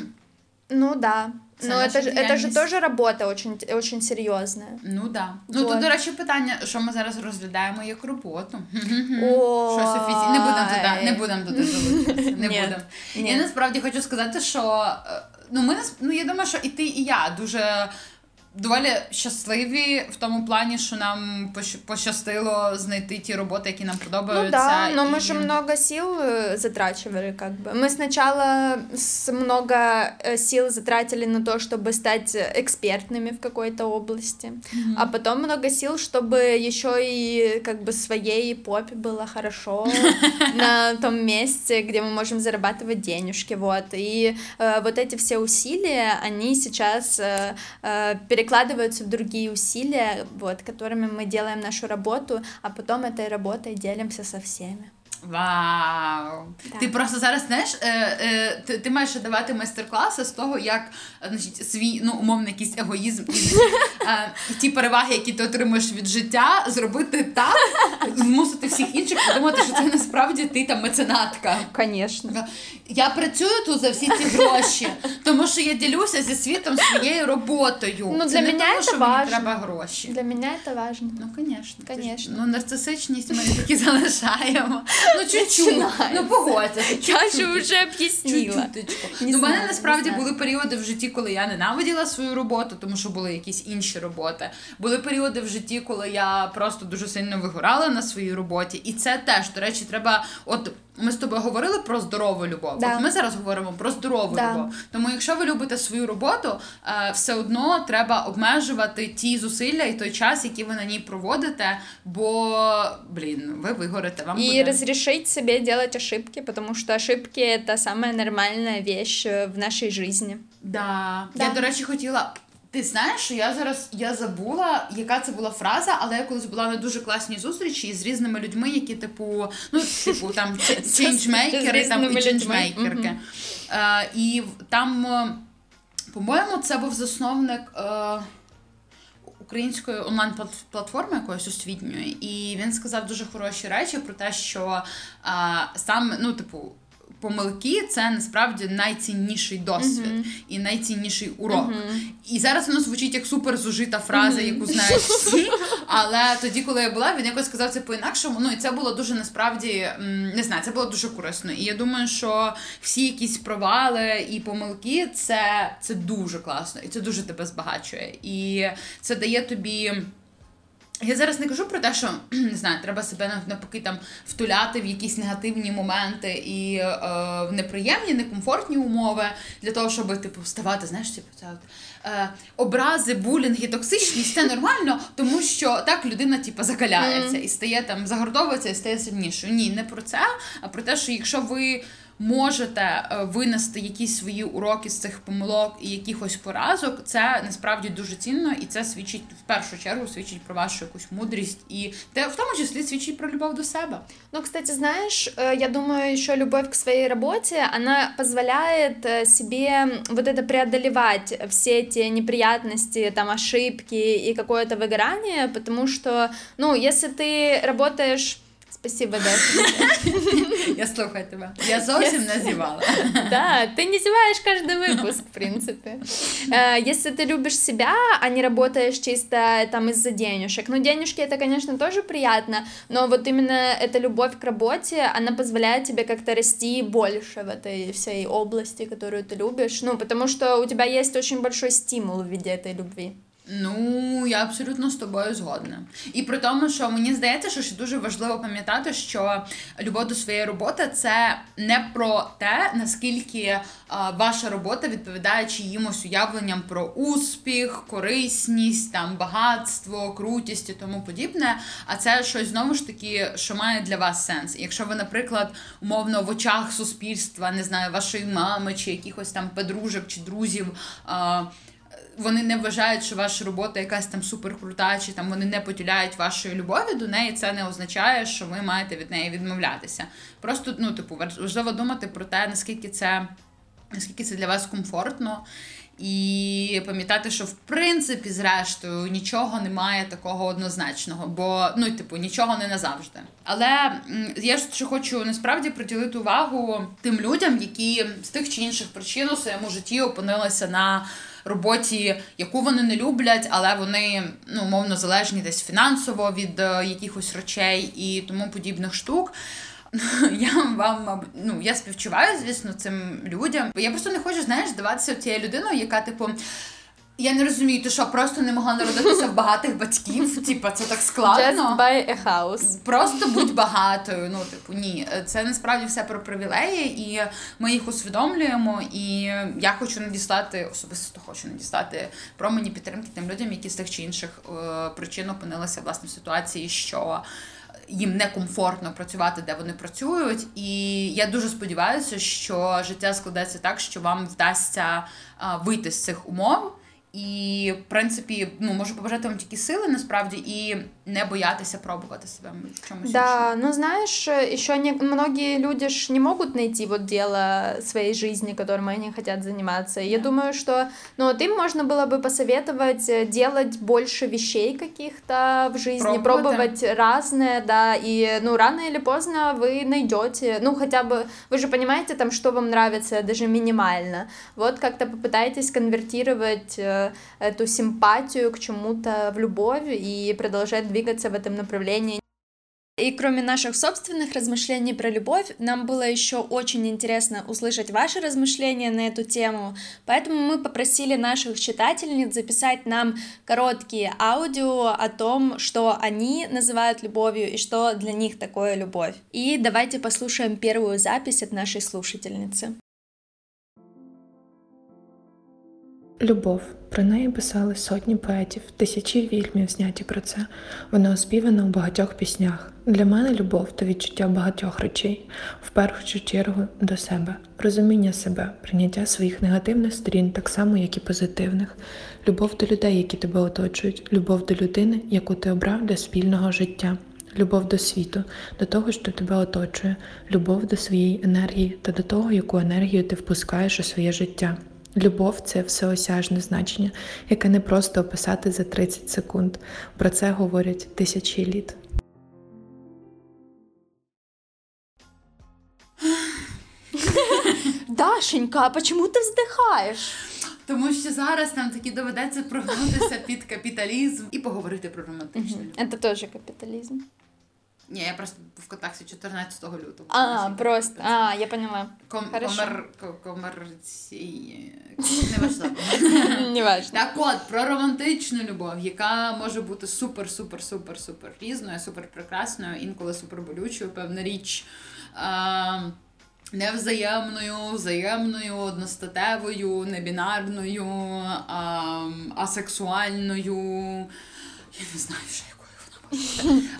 Ну да. Це Но это, же діяльність. тоже очень, очень серйозна. Ну да. Ну Вот. тут, до речі, питання, що ми зараз розглядаємо як роботу. <laughs> Щось офіційне. Не будемо туди, не будемо туди залучатися. Не <laughs> будемо. Я насправді хочу сказати, що е, ну ми ну я думаю, що і ти, і я дуже доволі щасливі в тому плані, що нам пощ- пощастило знайти ті роботи, які нам Ну подобаються. да, но мы і- же много сил э, затрачивали, как бы. Мы сначала с много э, сил затратили на то, чтобы стать экспертными в какой-то области, а потом много сил, чтобы еще и как бы своей попе было хорошо <laughs> на том месте, где мы можем зарабатывать денежки, вот. И э, вот эти все усилия, они сейчас э, э, перекладываются в другие усилия, вот, которыми мы делаем нашу работу, а потом этой работой делимся со всеми. Вау! Да. Ти просто зараз знаєш, е, е, ти, ти маєш давати майстер-класи з того, як значить, свій ну, умовний якийсь егоїзм і е, ті переваги, які ти отримуєш від життя, зробити так, змусити всіх інших подумати, що це насправді ти там меценатка. Конечно. Я працюю тут за всі ці гроші, тому що я ділюся зі світом своєю роботою. Ну, це для не мене тому, це що мені треба гроші. Для меня это важно. Ну, звісно. Ну, нарцисичність ми таки <laughs> залишаємо. Ну, чуть-чуть. Ну, погодься. Я ж вже объяснила. Ну, в мене насправді були періоди в житті, коли я ненавиділа свою роботу, тому що були якісь інші роботи. Були періоди в житті, коли я просто дуже сильно вигорала на своїй роботі. І це теж, до речі, треба. От ми з тобою говорили про здорову любов. Да. От ми зараз говоримо про здорову Да. любов. Тому, якщо ви любите свою роботу, е, все одно треба обмежувати ті зусилля і той час, який ви на ній проводите, бо блін, ви вигорите. Вам И буде... разрешить себе делать ошибки, потому что ошибки это самая нормальная вещь э, в нашей жизни. Да. Да. Я, до речі, хотіла. Ти знаєш, що я зараз я забула, яка це була фраза, але я колись була на дуже класній зустрічі з різними людьми, які, типу, ну, типу, там <laughs> З чейнджмейкери там, і. Мгм. Е, і там, е, по-моєму, це був засновник. Е, Української онлайн-платформи якоїсь освітньої, і він сказав дуже хороші речі про те, що а, саме, ну, типу, помилки це насправді найцінніший досвід Мгм. і найцінніший урок. Мгм. І зараз воно звучить як супер зужита фраза, Мгм. яку знають всі. Але тоді, коли я була, він якось сказав це по-інакшому. Ну і це було дуже насправді не знаю, це було дуже корисно. І я думаю, що всі якісь провали і помилки це, це дуже класно, і це дуже тебе збагачує. І це дає тобі. Я зараз не кажу про те, що <clears throat> не знаю, треба себе навпаки там втуляти в якісь негативні моменти і е, в неприємні, некомфортні умови для того, щоб типу вставати, знаєш, типу, це от, е, образи, булінг і токсичність це нормально, тому що так людина типу, закаляється і стає там, загортовується і стає сильнішою. Ні, не про це, а про те, що якщо ви можете е, винести якісь свої уроки з цих помилок і якихось поразок, це насправді дуже цінно, і це свідчить в першу чергу свідчить про вашу якусь мудрість, і те в тому числі свідчить про любов до себе. Ну, кстати, знаешь, э, я думаю, еще любовь к своей работе, она позволяет э, себе вот это преодолевать все эти неприятности, там, ошибки и какое-то выгорание, потому что, ну, если ты работаешь... Спасибо, Даша. <laughs> Я слухаю тебе. Я зовсім <laughs> не зівала. Да, ты не зеваешь каждый выпуск, в принципе. Если ты любишь себя, а не работаешь чисто там из-за денежек. Ну, денежки это, конечно, тоже приятно, но вот именно эта любовь к работе, она позволяет тебе как-то расти больше в этой всей области, которую ты любишь. Ну, потому что у тебя есть очень большой стимул в виде этой любви. Ну, я абсолютно з тобою згодна. І при тому, що мені здається, що ще дуже важливо пам'ятати, що любов до своєї роботи це не про те, наскільки а, ваша робота відповідає чиїмось уявленням про успіх, корисність, там багатство, крутість і тому подібне. А це щось знову ж таки, що має для вас сенс. І Якщо ви, наприклад, умовно в очах суспільства, не знаю, вашої мами чи якихось там подружок чи друзів. а, вони не вважають, що ваша робота якась там суперкрута, чи там вони не поділяють вашої любові до неї, це не означає, що ви маєте від неї відмовлятися. Просто, ну, типу, важливо думати про те, наскільки це, наскільки це для вас комфортно. І пам'ятати, що в принципі, зрештою, нічого немає такого однозначного, бо ну, типу, нічого не назавжди. Але я ще хочу насправді приділити увагу тим людям, які з тих чи інших причин у своєму житті опинилися на роботі, яку вони не люблять, але вони ну, мовно залежні десь фінансово від е, якихось речей і тому подібних штук. <laughs> Я вам ну я співчуваю, звісно, цим людям. Я просто не хочу, знаєш, здаватися тією людиною, яка, типу. Я не розумію, ти що, просто не могла народитися в багатих батьків? Типа, це так складно. Just buy a house. Просто будь багатою. Ну, типу, ні, це насправді все про привілеї, і ми їх усвідомлюємо. І я хочу надіслати, особисто хочу надіслати промені підтримки тим людям, які з тих чи інших е, причин опинилися власне в ситуації, що. Їм некомфортно працювати, де вони працюють, і я дуже сподіваюся, що життя складеться так, що вам вдасться вийти з цих умов. І, в принципі, ну можу побажати вам тільки сили насправді і не боятися пробувати себе в чомусь. Да, ну знаешь, еще не, многие люди ж не могут найти вот дело своей жизни, которым они хотят заниматься. И Я думаю, что ну, вот им можно было бы посоветовать э, делать больше вещей каких-то в жизни, Пробовать, пробовать разное, да, и ну рано или поздно вы найдете, ну хотя бы, вы же понимаете там, что вам нравится, даже минимально. Вот как-то попытайтесь конвертировать э, эту симпатию к чему-то в любовь и продолжать двигаться в этом направлении. И кроме наших собственных размышлений про любовь, нам было еще очень интересно услышать ваши размышления на эту тему, поэтому мы попросили наших читательниц записать нам короткие аудио о том, что они называют любовью и что для них такое любовь. И давайте послушаем первую запись от нашей слушательницы. Любов. Про неї писали сотні поетів, тисячі фільмів зняті про це. Вона оспівана у багатьох піснях. Для мене любов то відчуття багатьох речей, в першу чергу до себе, розуміння себе, прийняття своїх негативних сторін, так само, як і позитивних, любов до людей, які тебе оточують, любов до людини, яку ти обрав для спільного життя. Любов до світу, до того, що тебе оточує, любов до своєї енергії та до того, яку енергію ти впускаєш у своє життя. Любов це всеосяжне значення, яке не просто описати за 30 секунд. Про це говорять тисячі літ. <laughs> Дашенька, а почему ты вздыхаешь? Тому що зараз нам таки доведеться прогнутися під капіталізм і поговорити про романтичну любов. Это тоже Ні, я просто в контакті 14 лютого. А, просто. А, я поняла. Ком- хорошо. комер... ко- комерцій... Неважливо. <laughs> Неважно. Так от, про романтичну любов, яка може бути супер, супер, супер, супер різною, супер прекрасною, інколи супер болючою, певна річ. А, Невзаємною, взаємною, одностатевою, небінарною, а, асексуальною. Я не знаю, що бути.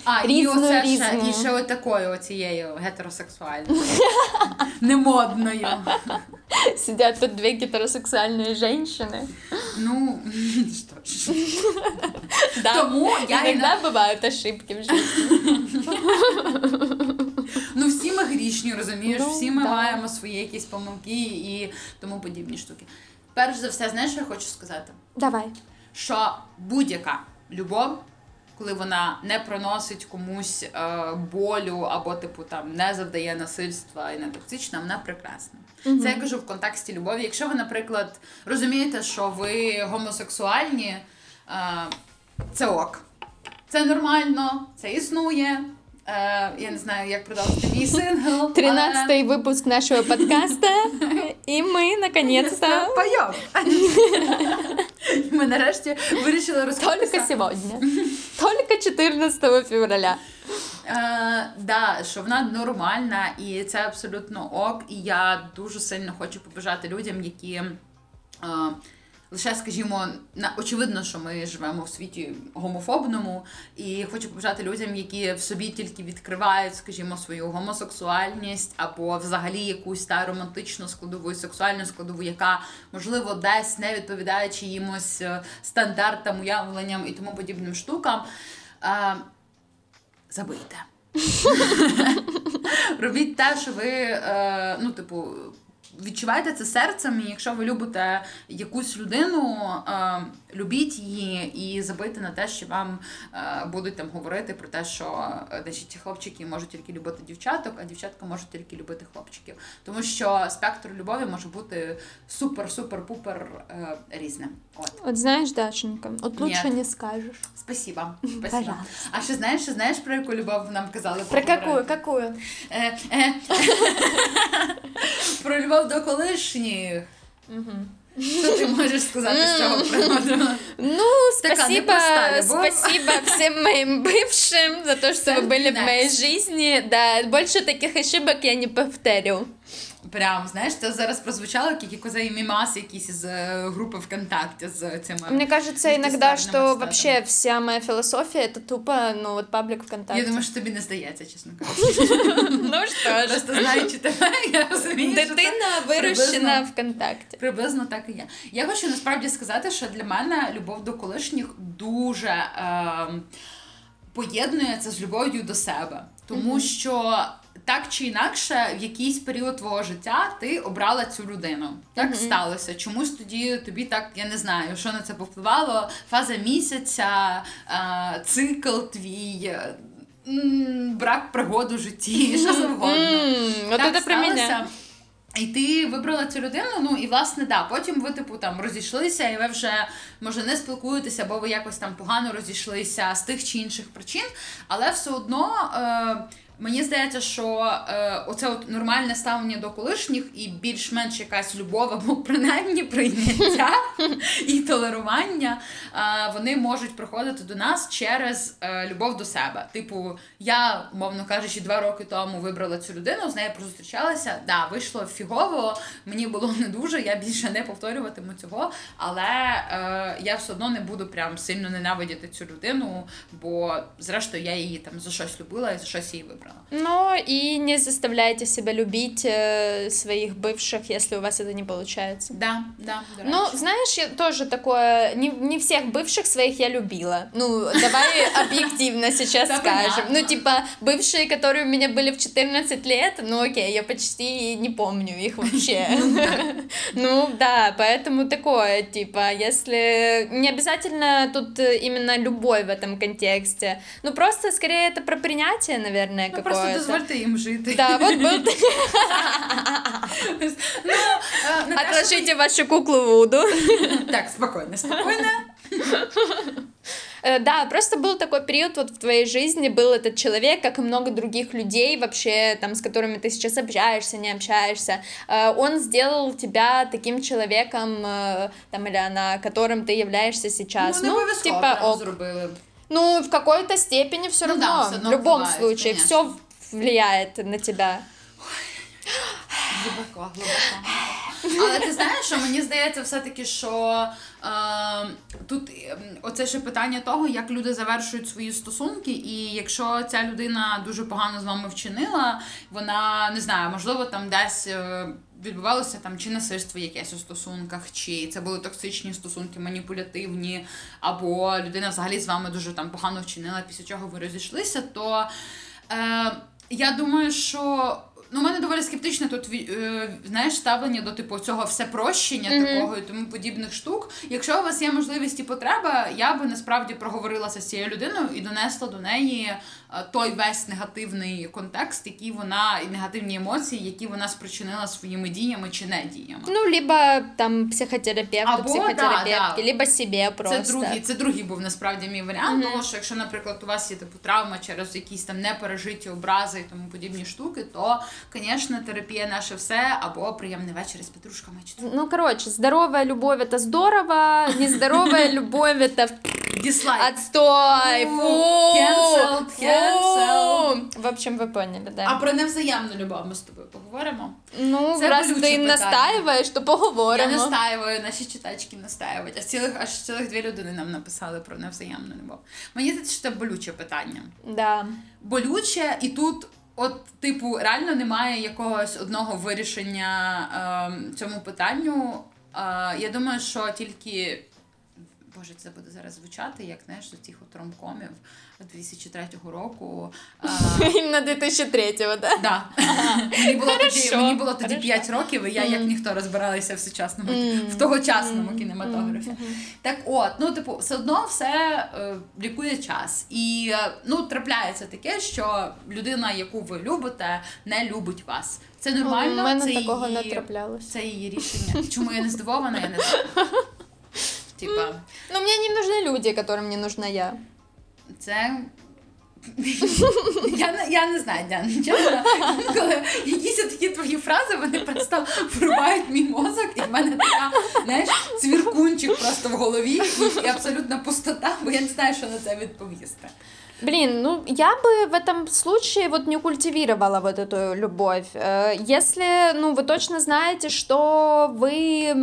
А, і Різною, оце ще, різною. і ще отакою оцією гетеросексуальною, <laughs> немодною. Сидят тут две гетеросексуальные женщины. Ну, <laughs> що ж. Да. Тому я і Иногда бывают ошибки в жизни. <laughs> Ну, всі ми грішні, розумієш, Ну, всі ми да. маємо свої якісь помилки і тому подібні штуки. Перш за все, знаєш, що я хочу сказати? Давай. Що будь-яка любов, коли вона не приносить комусь е, болю або, типу, там не завдає насильства і не токсична, вона прекрасна. Це я кажу в контексті любові. Якщо ви, наприклад, розумієте, що ви гомосексуальні, е, це ок. Це нормально, це існує. Е, я не знаю, як продовжити мій сингл. але- Тринадцатый выпуск нашего подкаста. <laughs> И мы, наконец-то, Пайом. <laughs> Ми нарешті вирішили только розказати. сегодня. Только 14 февраля. Е, да, що вона нормальна і це абсолютно ок. І я дуже сильно хочу побажати людям, які. Е, Лише, скажімо, на очевидно, що ми живемо в світі гомофобному, і хочу побажати людям, які в собі тільки відкривають, скажімо, свою гомосексуальність або взагалі якусь та романтичну складову і сексуальну складову, яка можливо десь не відповідає чиїмось е, стандартам, уявленням і тому подібним штукам. Е, забийте. <laughs> Робіть те, що ви, е, ну, типу, відчуваєте це серцем, і якщо ви любите якусь людину, е, любіть її і забийте на те, що вам е, будуть там говорити про те, що е, значить, хлопчики можуть тільки любити дівчаток, а дівчатка можуть тільки любити хлопчиків. Тому що спектр любові може бути супер-супер-пупер різним. От. Вот знаешь, Дашенька, вот лучше не скажешь. Спасибо. <laughs> Спасибо. А ще знаєш, ще знаєш, про яку любов нам казали? Про е. <laughs> Про любов до колишніх. Що ти можеш можеш сказати з цього приводу? Ну, Така спасибо, непроста любовь. спасибо всем моим бывшим за то, что вы были в моей жизни. Да, больше таких ошибок я не повторю. Прям, знаєш, це зараз прозвучало, як який мімас якийсь із е, групи ВКонтакте з цими. Мне кажется, З иногда, пізнавальними что вообще вся моя философия это тупо, ну вот паблик ВКонтакте. Я думаю, що тобі не здається, чесно кажучи. <laughs> ну что ж, Просто знаючи тебе, <laughs> я розумію, що це дитина вирощена ВКонтакте. Приблизно так і є. Я хочу насправді сказати, що для мене любов до колишніх дуже е, поєднується з любов'ю до себе. Тому що так чи інакше, в якийсь період твого життя ти обрала цю людину. Так сталося. Чомусь тоді тобі так, я не знаю, що на це повпливало. Фаза місяця, цикл твій. е, Брак пригод у житті, <laughs> що завгодно. Вот Так сталося. І ти вибрала цю людину, ну і власне да. Потім ви, типу, там розійшлися, і ви вже може не спілкуєтеся, бо ви якось там погано розійшлися з тих чи інших причин. Але все одно е, мені здається, що е, оце от нормальне ставлення до колишніх і більш-менш якась любов або принаймні прийняття <laughs> і толерування, е, вони можуть приходити до нас через е, любов до себе. Типу, я, мовно кажучи, два роки тому вибрала цю людину, з нею зустрічалася. Да, вийшло фігово, мені було не дуже, я більше не повторюватиму цього, але е, я все одно не буду прям сильно ненавидіти цю людину, бо зрештою я її там за щось любила і за щось її вибрала. Но и не заставляйте себя любить э, своих бывших, если у вас это не получается. Да, да, Ну, знаешь, я тоже такое, не, не всех бывших своих я любила. Ну, давай <laughs> объективно сейчас скажем. Ну, типа, бывшие, которые у меня были в 14 лет, ну, окей, я почти не помню их вообще. <laughs> <laughs> Ну, да, поэтому такое, типа, если... Не обязательно тут именно любовь в этом контексте. Ну, просто, скорее, это про принятие, наверное, Ну, просто какое-то. дозвольте їм жити. Да, вот был... <laughs> Ну, що Отложите вашу куклу Вуду. Так, спокойно, спокойно. Э, Да, просто был такой период вот в твоей жизни, был этот человек, как и много других людей вообще, там, с которыми ты сейчас общаешься, не общаешься. Э, Он сделал тебя таким человеком, э, там, или она, которым ты являешься сейчас. Ну, обов'язково типа, ок. зробили. Ну, в какой-то степени все Ну равно, да, все равно в любом бывает, случае, конечно. все влияет на тебя. Глибоко, глибоко. Але ти знаєш, що мені здається, все-таки, що е, тут е, оце ще питання того, як люди завершують свої стосунки, і якщо ця людина дуже погано з вами вчинила, вона не знаю, можливо, там десь. е, Відбувалося там чи насильство якесь у стосунках, чи це були токсичні стосунки, маніпулятивні, або людина взагалі з вами дуже там погано вчинила, після чого ви розійшлися, то е, я думаю, що ну, у мене доволі скептичне тут е, знаєш, ставлення до типу цього всепрощення такого і тому подібних штук. Якщо у вас є можливість і потреба, я би насправді проговорилася з цією людиною і донесла до неї той весь негативний контекст, який вона і негативні емоції, які вона спричинила своїми діями чи не діями. Ну, либо там психотерапевту, Або, да, психотерапевтке, да. либо себе просто. Це другий, це другий був насправді мій варіант. Тому що якщо, наприклад, у вас є типу травма через якісь там непережиті образи і тому подібні штуки, то, звісно, терапія наше все або приємний вечір з петрушками. Ну, короче, здоровая любовь это здорово, нездоровая <laughs> любовь это Дізлайк. отстой. Фу, Фу, cancelled, фу. В общем, вы поняли, да. А про невзаємну любов ми з тобою поговоримо. ну, це раз ти питання. настаиваєш, то Я поговоримо. настаюваю, наші читачки настаюють. Аж цілих аж цілих дві людини нам написали про невзаємну любов. Мені здається, що це болюче питання. Да. болюче, і тут, от, типу, реально немає якогось одного вирішення ем, цьому питанню. Е, я думаю, що тільки. Боже, це буде зараз звучати, як знаєш, з цих от ромкомів 2003 року. <laughs> Іменно 2003-го, да? Да. Мені було тоді, мені було тоді 5 років, і я як ніхто розбиралася в сучасному в тогочасному кінематографі. Так от, ну типу, все одно все е, лікує час. І е, ну трапляється таке, що людина, яку ви любите, не любить вас. Це нормально. У мене це такого не її. Це її рішення. Чому я не здивована, я не знаю. <laughs> Типа, Ну, мне не нужны люди, которым не нужна я. це. <laughs> Я я не знаю, Діана, чесно, коли якісь такі твої фрази, вони просто врубають мій мозок, і в мене така, знаєш, цвіркунчик просто в голові і абсолютна пустота, бо я не знаю, що на це відповісти. Блин, ну я бы в этом случае вот не культивировала вот эту любовь. Э, Если, ну, вы точно знаете, что вы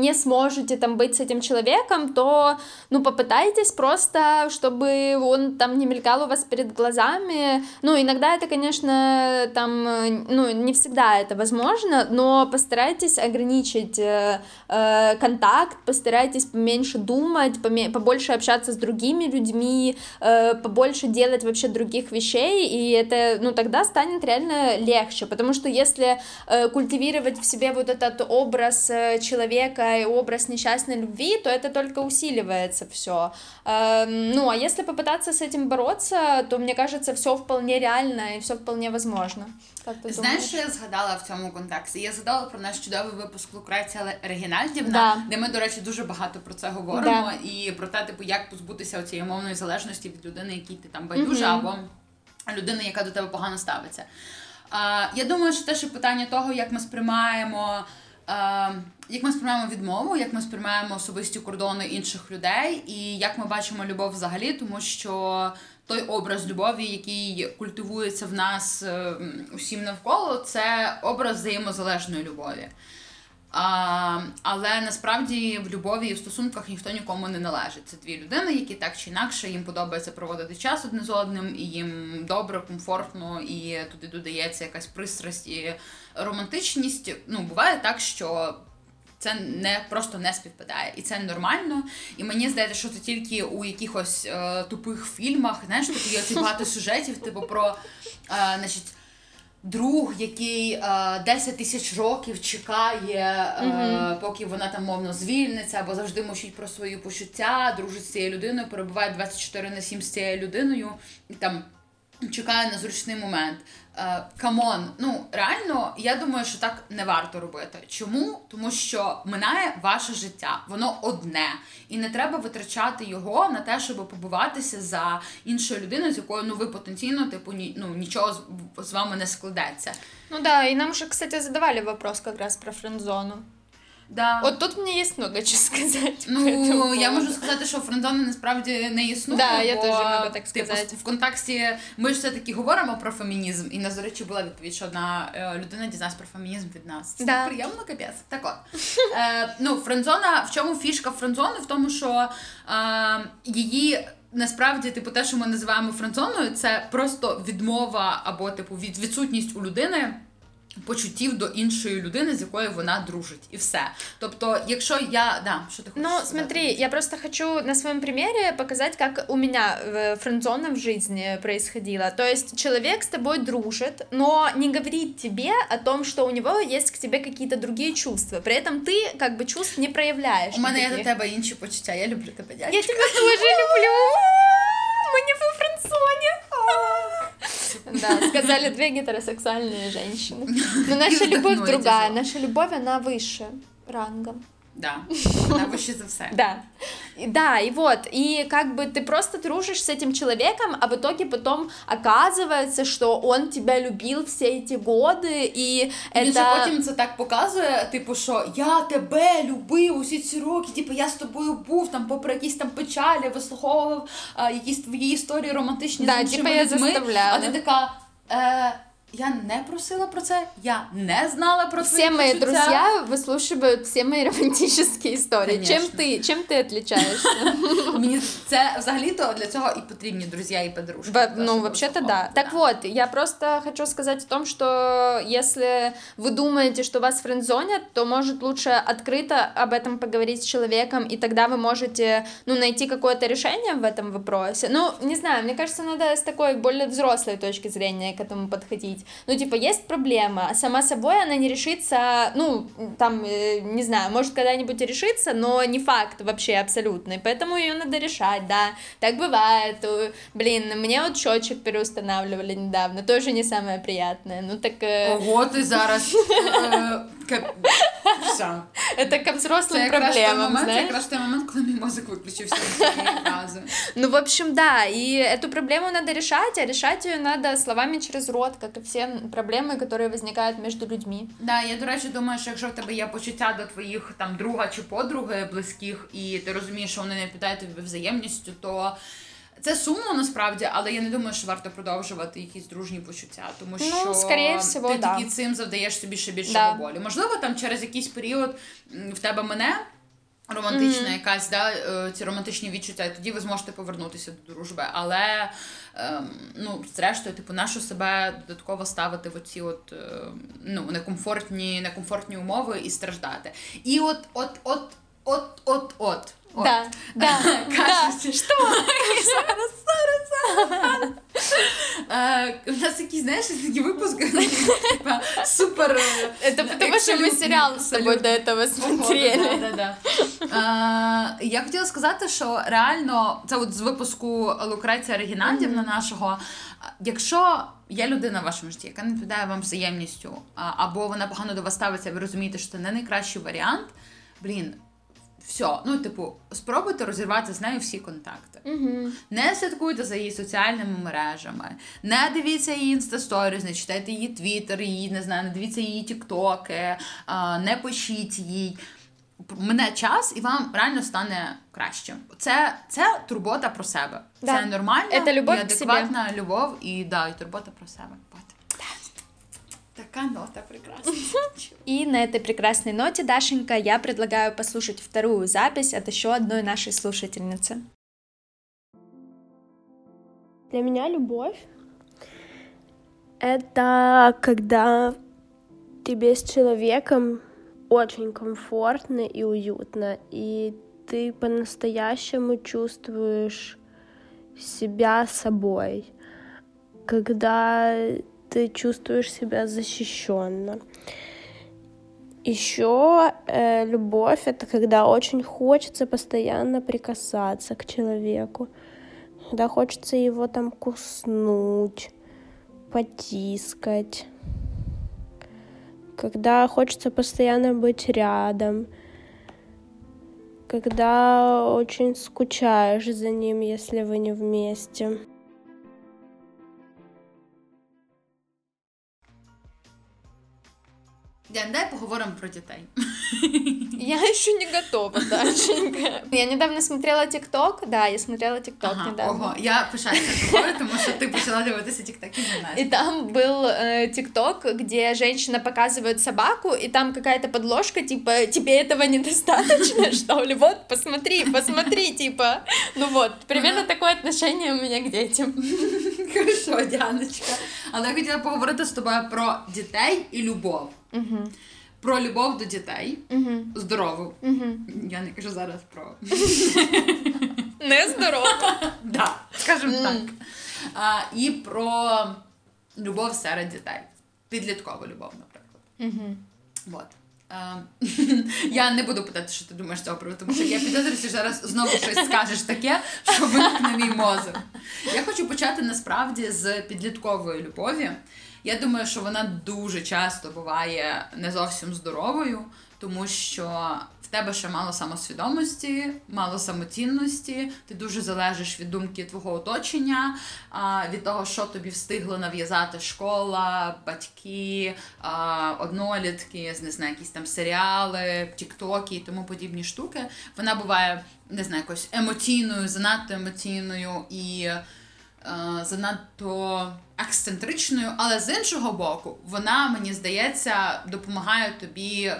не сможете там быть с этим человеком, то, ну, попытайтесь просто, чтобы он там не мелькал у вас перед глазами. Ну, иногда это, конечно, там, ну, не всегда это возможно, но постарайтесь ограничить э, э, контакт, постарайтесь поменьше думать, поме- побольше общаться с другими людьми, э, побольше делать вообще других вещей, и это, ну, тогда станет реально легче, потому что если э, культивировать в себе вот этот образ э, человека и образ несчастной любви, то это только усиливается все. ну, а если попытаться с этим бороться, то, мне кажется, все вполне реально и все вполне возможно. Как ты Знаєш, що я згадала в цьому контексті? Я згадала про наш чудовий випуск Лукреція Регінальдівна, Да. де ми, до речі, дуже багато про це говоримо, і про те, типу, як позбутися цієї мовної залежності від людини, якій ти там байдужа, або людини, яка до тебе погано ставиться. А, я думаю, що теж і питання того, як ми сприймаємо. Як ми сприймаємо відмову, як ми сприймаємо особисті кордони інших людей, і як ми бачимо любов взагалі, тому що той образ любові, який культивується в нас е, усім навколо, це образ взаємозалежної любові. А, але насправді в любові і в стосунках ніхто нікому не належить. Це дві людини, які так чи інакше їм подобається проводити час одне з одним, і їм добре, комфортно, і туди додається якась пристрасть і романтичність. Ну, буває так, що. Це не просто не співпадає, і це нормально. І мені здається, що це тільки у якихось е, тупих фільмах, знаєш, типу є ці багато <laughs> сюжетів, типу про е, значить, друг, який е, 10 тисяч років чекає, е, поки вона там мовно звільниться, або завжди мовчить про свої почуття, дружить з цією людиною, перебуває 24 на 7 з цією людиною і там чекає на зручний момент. Е, Come on, ну реально, я думаю, що так не варто робити. Чому? Тому що минає ваше життя, воно одне, і не треба витрачати його на те, щоб побуватися за іншою людиною, з якою ну ви потенційно типу ні, ну, нічого з, з вами не складеться. Ну да, і нам же, кстати, задавали вопрос как раз про френдзону. Да. Вот тут есть много чего сказать. Ну, я можу сказати, що френдзони насправді не існує. Да, я теж можу так типу, в контексті ми ж все-таки говоримо про фемінізм, і нас, до речі, була відповідь, що одна е, людина дізналась про фемінізм від нас. Це Да. приємно, капець. Так от. Е, ну, френдзона, в чому фішка френдзони? В тому, що е, її. Насправді, типу, те, що ми називаємо френдзоною, це просто відмова або типу від відсутність у людини почуттів до іншої людини, з якою вона дружить, і все. Тобто, якщо я да, що ти хочеш Ну, сказати? смотри, я просто хочу на своем примере показать, как у меня э, френдзона в жизни происходила. То есть человек с тобой дружит, но не говорит тебе о том, что у него есть к тебе какие-то другие чувства. При этом ты как бы чувств не проявляешь. У мене є до никаких. тебе інші почуття. Я люблю тебе, дядь. Я тебя тоже люблю. <laughs> Мы не во френдзоне. <laughs> Да, сказали две гетеросексуальные женщины. Но наша И любовь вдохнули другая. тяжело. Наша любовь, она выше рангом. Да, <laughs> вона вище за все. Да. И- Да, и вот, и как бы ты просто дружишь с этим человеком, а в итоге потом оказывается, что он тебя любил все эти годы, и Він же это... потім це так показує, типу, що я тебе любив усі ці роки, типу, я з тобою був там, попри якісь там печалі, вислуховував а, якісь твої історії романтичні Да, з іншими типу, я людьми. заставляла. А ти така. Е, я не просила про це, я не знала про Все твої мои почуття. друзья выслушивают все мои романтические истории. Чем Конечно. ты, чем ты отличаешься? Мені це взагалі-то для цього і потрібні друзі і подружки. Во- для того, Ну, щоб вообще-то да. вислуховувати, Так вот, я просто хочу сказать о том, что если вы думаете, что вас френдзонят, то, может, лучше открыто об этом поговорить с человеком, и тогда вы можете, ну, найти какое-то решение в этом вопросе. Ну, не знаю, мне кажется, надо с такой более взрослой точки зрения к этому подходить. ну, типа, есть проблема, сама собой она не решится, ну, там, э, не знаю, может когда-нибудь решится, но не факт вообще абсолютный, поэтому ее надо решать, да, так бывает, У- блин, мне вот счетчик переустанавливали недавно, тоже не самое приятное, ну так... э, Ого, ти зараз. <laughs> е, кап- Все. <laughs> Это ко взрослым Це якраз той проблемам, момент, це знаешь? якраз той момент, коли мій мозок виключився з цієї фрази. <laughs> Ну, в общем, да, и эту проблему надо решать, а решать ее надо словами через рот, как и все проблемы, которые возникают между людьми. Да, я до речі думаю, що якщо в тебе є почуття до твоїх там друга чи подруги близьких, і ти розумієш, що вони не питають тобі взаємністю, то це сумно насправді, але я не думаю, що варто продовжувати якісь дружні почуття, тому Ну, що скоріше всього, ти да. тільки цим завдаєш собі ще більшого Да. болю. Можливо, там через якийсь період в тебе мене. Романтична якась, да, е, ці романтичні відчуття, і тоді ви зможете повернутися до дружби. Але ем, ну, зрештою, типу, нащо себе додатково ставити в оці от е, ну, некомфортні, некомфортні умови і страждати. І от, от, от, от, от, от. от. <laughs> Да, да, да. <laughs> Кажуть, що? зараз, зараз, зараз. Е, <laughs> У нас якісь, знаєш, такі випуски, типа, супер. е, Это потому что мы екселютні, сериал с тобой абсолютно. до этого смотрели. Да, да, да. Е, Я хотіла сказати, що реально це от з випуску Лукреція Регінандівна нашого. е, Якщо є людина в вашому житті, яка не відповідає вам взаємністю, а- або вона погано до вас ставиться, і ви розумієте, що це не найкращий варіант, блін. все, ну типу, спробуйте розірвати з нею всі контакти. Не слідкуйте за її соціальними мережами, не дивіться її інстасторіс, не читайте її твіттер, її не знаю, не дивіться її тіктоки, не пишіть їй. Мене час, і вам реально стане краще. Це, це турбота про себе. Да. Це нормально, Це любов і адекватна любов і, да, і турбота про себе. От. Така нота прекрасна. И на этой прекрасной ноте, Дашенька, я предлагаю послушать вторую запись от еще одной нашей слушательницы. Для меня любовь — это когда тебе с человеком очень комфортно и уютно, и ты по-настоящему чувствуешь себя собой, когда ты чувствуешь себя защищенно. Еще э, любовь это когда очень хочется постоянно прикасаться к человеку, когда хочется его там куснуть, потискать, когда хочется постоянно быть рядом, когда очень скучаешь за ним, если вы не вместе. Діан, дай поговоримо про дітей. <laughs> Я еще не готова, Дашенька. Я недавно смотрела ТикТок, да, я смотрела ТикТок Ага, недавно. ого, я пишаюся тобою, тому що ти почала дивитися тіктоки за нас. И там был э, ТикТок, где женщина показывает собаку, и там какая-то подложка, типа, тебе этого недостаточно, что <laughs> ли? Вот, посмотри, посмотри, типа. <laughs> Ну вот, примерно такое отношение у меня к детям. Хорошо, Діаночка. Але я хотіла поговорити з тобою про дітей і любов. Мгм, Про любов до дітей, мгм, здорову. мгм. Я не кажу зараз про <laughs> Нездорово. да, скажімо так. А, і про любов серед дітей. Підліткову любов, наприклад. Мгм. Вот. <laughs> Я не буду питати, що ти думаєш цього приводу, тому що я підозрюю, що зараз знову щось скажеш таке, що виникне мій мозок. Я хочу почати насправді з підліткової любові. Я думаю, що вона дуже часто буває не зовсім здоровою, тому що в тебе ще мало самосвідомості, мало самоцінності, ти дуже залежиш від думки твого оточення, від того, що тобі встигли нав'язати школа, батьки, однолітки, не знаю, якісь там серіали, тіктоки і тому подібні штуки. Вона буває, не знаю, якось емоційною, занадто емоційною і занадто ексцентричною, але з іншого боку, вона, мені здається, допомагає тобі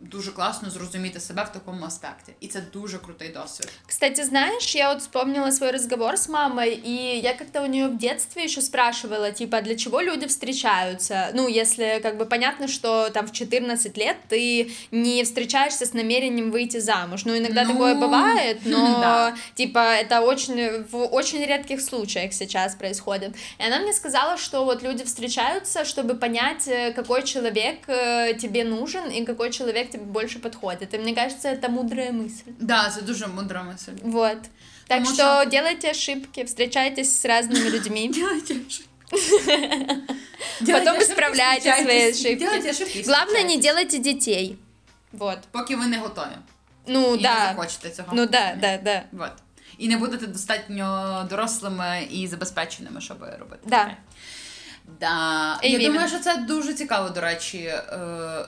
дуже класно зрозуміти себе в такому аспекті. І це дуже крутий досвід. Кстати, знаешь, я вот вспомнила свой разговор с мамой, и я как-то у нее в детстве еще спрашивала, типа, для чего люди встречаются? Ну, если как бы понятно, что там в 14 лет ты не встречаешься с намерением выйти замуж. Ну, иногда Ну, такое бывает, но <laughs> да. типа это очень в очень редких случаях сейчас происходит. И она мне сказала, что вот люди встречаются, чтобы понять, э, какой человек э, тебе нужен и какой человек тебе больше подходит. И мне кажется, это мудрая мысль. Да, це дуже мудра мисль. Вот. Так Потому что делайте ошибки, встречайтесь с разными людьми. Делайте <laughs> ошибки. Потом исправляйте свои ошибки. Делайте ошибки. и Главное, не встречайтесь. делайте детей. Вот. Поки ви не готові. Ну, і не да. захочете цього. Ну, да, да, да. Вот. І не будете достатньо дорослими і забезпеченими, щоб робити. Да. таке. Да. І Я вірю. думаю, що це дуже цікава, до речі, е,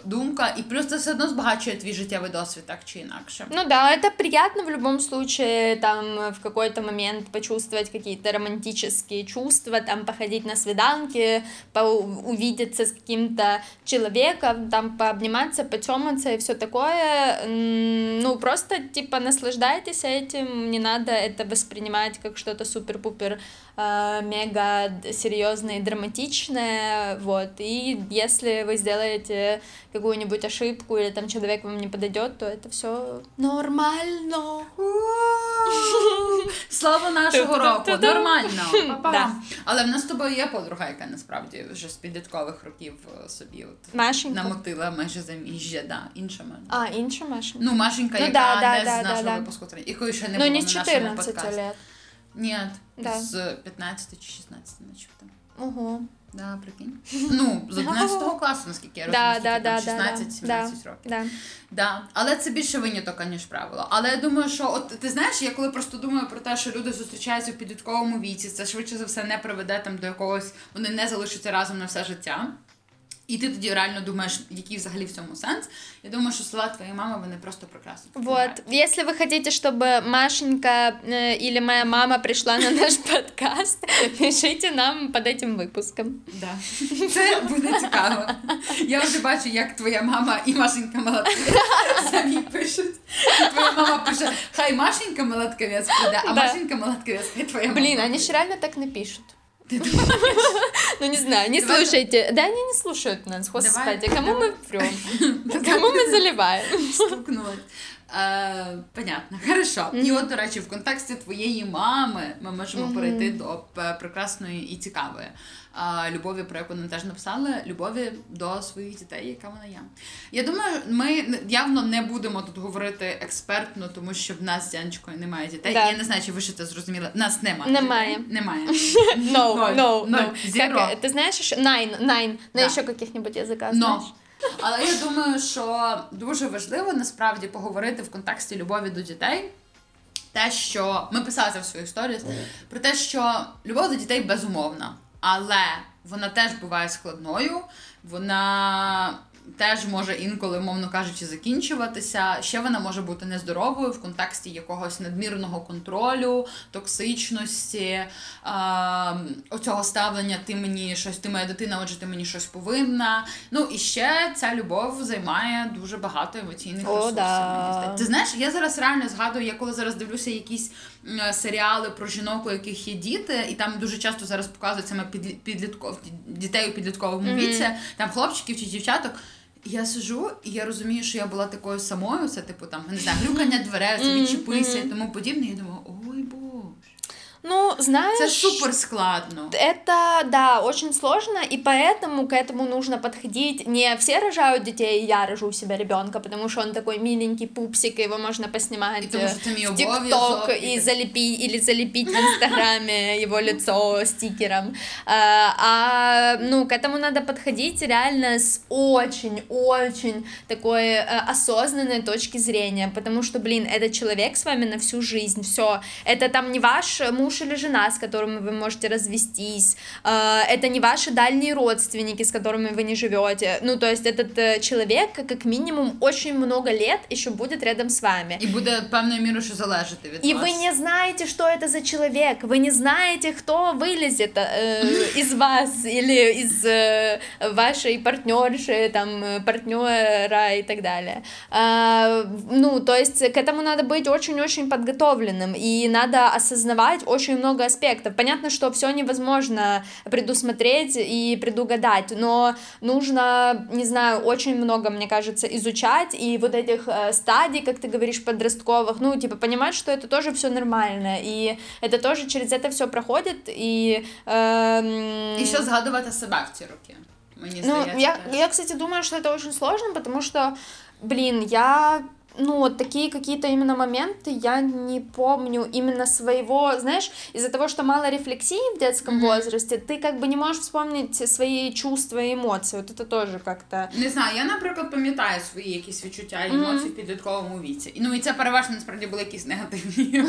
думка. І плюс це все одно збагачує твій життєвий досвід, так чи інакше. Ну да, это приятно в любом случае, там, в какой-то момент почувствовать какие-то романтические чувства, там, походить на свиданки, по- увидеться с каким-то человеком, там, пообниматься, потематься и все такое. М, Ну, просто, типа, наслаждайтесь этим, не надо это воспринимать как что-то супер-пупер э, мега д- серьезное и драматичное, вот, и если вы сделаете какую-нибудь ошибку или там человек вам не подойдет, то это все нормально. Слава нашого року! Нормально. Да. Але в нас з тобою є подруга, яка насправді вже з підліткових років е, собі от Машенька. намотила майже заміжжя, да, інша Маша. А, інша. Ну, Машенька, Ну, яка да, да, не да, з да, нашого да. випуску якої ще не ну, було не на нашому подкасті. лет. Ні, Да. з 15 чи 16, начебто. Ого. Да, прикинь. <laughs> Ну, з 11 класу, наскільки я <laughs> розумію, Да, скільки да, да, да, 16-17 да, років. да. Да. Але це більше виняток, ніж правило. Але я думаю, що от ти знаєш, я коли просто думаю про те, що люди зустрічаються в підлітковому віці, це швидше за все не приведе там до якогось, вони не залишаться разом на все життя. І ти тоді реально думаєш, який взагалі в цьому сенс. Я думаю, що слова твоєї мами вони просто прекрасно. Вот, если вы хотите, чтобы Машенька э, или моя мама пришла на наш подкаст, <laughs> пишите нам под этим выпуском. Да. Це буде цікаво. Я вже бачу, як твоя мама і Машенька Молодкавець самі пишуть. І Твоя мама пише, хай Машенька Молодкавець прийде, а Да. Машенька Молодкавець, хай твоя мама. Блин, они же реально так не пишут. <laughs> Ну, не знаю, не слушайте. Да, они не слушают нас, господи. Кому мы врем? <laughs> Кому мы заливаем? Е, понятно, хорошо. І от, до речі, в контексті твоєї мами ми можемо перейти до прекрасної і цікавої е, любові, про яку нам теж написали, любові до своїх дітей, яка вона є. Я думаю, ми н- явно не будемо тут говорити експертно, тому що в нас з Яночкою немає дітей. Да. Я не знаю, чи ви ще це зрозуміли. В нас немає. Немає. дітей. Немає. <laughs> No, Ноль. no, Ноль. no. Zero. Как, э, ты знаешь еще? Nine, nine. На Да. еще каких-нибудь языках Но. знаешь? Але я думаю, що дуже важливо насправді поговорити в контексті любові до дітей. Те, що ми писали це в своїх сторіс, про те, що любов до дітей безумовна, але вона теж буває складною, вона теж може інколи, мовно кажучи, закінчуватися. Ще вона може бути нездоровою в контексті якогось надмірного контролю, токсичності, оцього ставлення ти мені щось, ти моя дитина, отже, ти мені щось повинна. Ну і ще ця любов займає дуже багато емоційних О, ресурсів. да. Ти знаєш, я зараз реально згадую, я коли зараз дивлюся якісь серіали про жінок, у яких є діти, і там дуже часто зараз показують саме підлі- підлітков, дітей у підлітковому віці, там хлопчиків чи дівчаток. Я сижу, і я розумію, що я була такою самою, це типу там, не знаю, <laughs> глюкання дверей, відчепися і тому подібне. Я думаю, боже, Ну, знаешь... це супер складно. Это, да, очень сложно, и поэтому к этому нужно подходить. Не все рожают детей, я рожу у себя ребенка, потому что он такой миленький пупсик, и его можно поснимать И э, мій в ТикТок и и залепить или залепить в <laughs> Инстаграме его лицо стикером. А, а, ну, к этому надо подходить реально с очень-очень такой э, осознанной точки зрения, потому что, блин, это человек с вами на всю жизнь, все. Это там не ваш муж или жена, с которыми вы можете развестись, э, это не ваши дальние родственники, с которыми вы не живете. Ну, то есть этот э, человек, как минимум, очень много лет еще будет рядом с вами. І буде певною мірою, що залежати від И вас. вы не знаете, что это за человек, вы не знаете, кто вылезет э, из <laughs> вас или из э, вашей партнерши, там, э, партнера и так далее. А, ну, то есть к этому надо быть очень-очень подготовленным, и надо осознавать очень много аспектов. Понятно, что все невозможно предусмотреть и предугадать, но нужно, не знаю, очень много, мне кажется, изучать, и вот этих э, стадий, как ты говоришь, подростковых, ну, типа, понимать, что это тоже все нормально, и это тоже через это все проходит, и... эм, І ще згадувати себе в ці роки. Мені ну, здається. я, теж. я, кстати, думаю, что это очень сложно, потому что, блин, я ну, вот такие какие-то именно моменты я не помню именно своего, знаешь, из-за того, что мало рефлексии в детском Мгм. возрасте, ты как бы не можешь вспомнить свои чувства и эмоции. Вот это тоже как-то... Не знаю, я, наприклад, пам'ятаю свої якісь відчуття і Мгм. емоції в підлітковому віці. І, Ну і це переважно насправді були якісь негативні.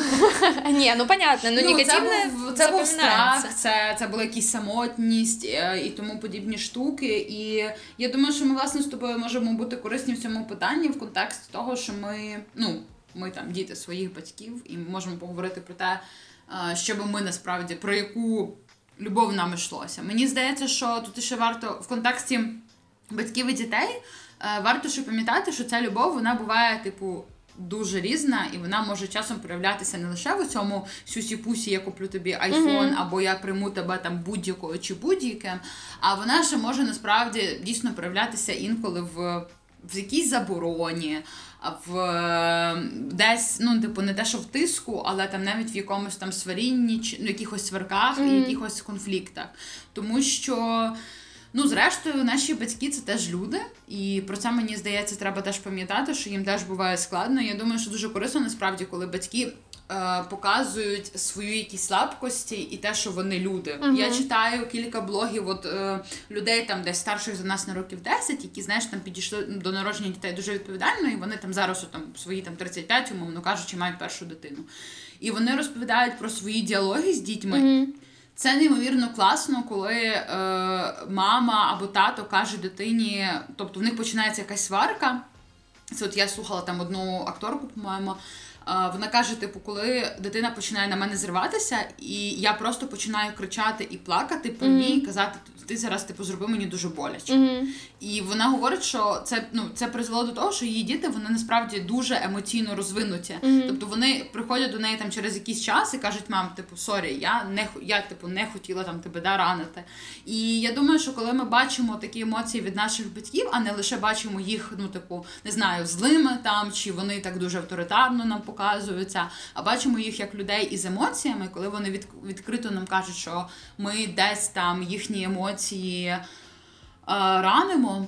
<laughs> Не, ну понятно, но Ну, негативное це був, це був запоминается. страх, це, це була якісь самотність е, і тому подібні штуки. І я думаю, що ми власне з тобою можемо бути корисні в цьому питанні в контексті того, що ми, ну, ми там діти своїх батьків, і можемо поговорити про те, що би ми насправді про яку любов нам йшлося. Мені здається, що тут ще варто в контексті батьків і дітей е, варто ще пам'ятати, що ця любов вона буває, типу. Дуже різна, і вона може часом проявлятися не лише в цьому сюсі-пусі, я куплю тобі айфон, Мгм. або я прийму тебе там будь-якою чи будь-яким. А вона ще може насправді дійсно проявлятися інколи в, в якійсь забороні, в е, десь, ну, типу, не те, що в тиску, але там навіть в якомусь там сварінні, чи ну, якихось сварках і якихось конфліктах. Тому що. Ну, зрештою, наші батьки це теж люди, і про це мені здається, треба теж пам'ятати, що їм теж буває складно. Я думаю, що дуже корисно насправді, коли батьки показують свої якісь слабкості і те, що вони люди. Мгм. Я читаю кілька блогів от е, людей там десь старших за нас на років 10, які знаєш там підійшли до народження дітей дуже відповідально, і вони там зараз там свої там 35, умовно кажучи, мають першу дитину. І вони розповідають про свої діалоги з дітьми. Мгм. Це неймовірно класно, коли е, мама або тато каже дитині, тобто в них починається якась сварка. Це от я слухала там одну акторку, по-моєму. Вона каже: типу, коли дитина починає на мене зриватися, і я просто починаю кричати і плакати по ній, казати, ти зараз типу зроби мені дуже боляче. Мгм. І вона говорить, що це ну це призвело до того, що її діти вони насправді дуже емоційно розвинуті. Мгм. Тобто вони приходять до неї там через якийсь час і кажуть, мам, типу, sorry, я не я типу не хотіла там тебе да, ранити. І я думаю, що коли ми бачимо такі емоції від наших батьків, а не лише бачимо їх, ну типу, не знаю, злими там, чи вони так дуже авторитарно нам показуються, а бачимо їх як людей із емоціями, коли вони від, відкрито нам кажуть, що ми десь там їхні емоції е, ранимо.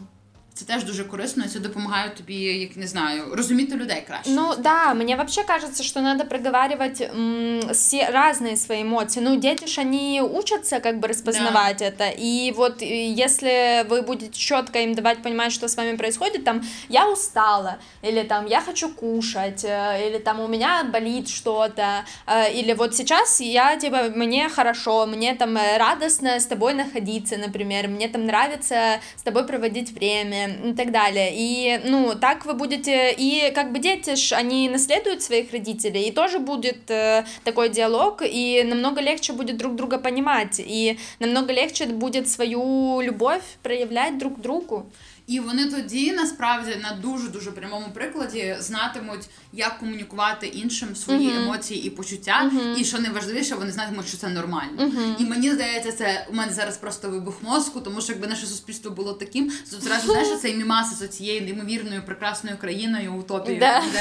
Це теж дуже корисно, і це допомагає тобі, як не знаю, розуміти людей краще. Ну да, мне вообще кажется, что надо проговаривать м, все разные свои эмоции. Ну, дети ж они учатся как бы распознавать это. И вот э, если вы будете четко им давать понимать, что с вами происходит, там я устала, или там я хочу кушать, э, или там у меня болит что-то, э, или вот сейчас я типа мне хорошо, мне там э, радостно с тобой находиться, например, мне там нравится с тобой проводить время и так далее. И, ну, так вы будете, и как бы дети ж, они наследуют своих родителей, и тоже будет э, такой диалог, и намного легче будет друг друга понимать, и намного легче будет свою любовь проявлять друг другу. І вони тоді насправді на дуже дуже прямому прикладі знатимуть, як комунікувати іншим свої Мгм. емоції і почуття. Мгм. І що найважливіше, вони знатимуть, що це нормально. Мгм. І мені здається, це у мене зараз просто вибух мозку, тому що якби наше суспільство було таким, то зразу знаєш <laughs> цей мімас з цією неймовірною прекрасною країною утопією. Да. <laughs>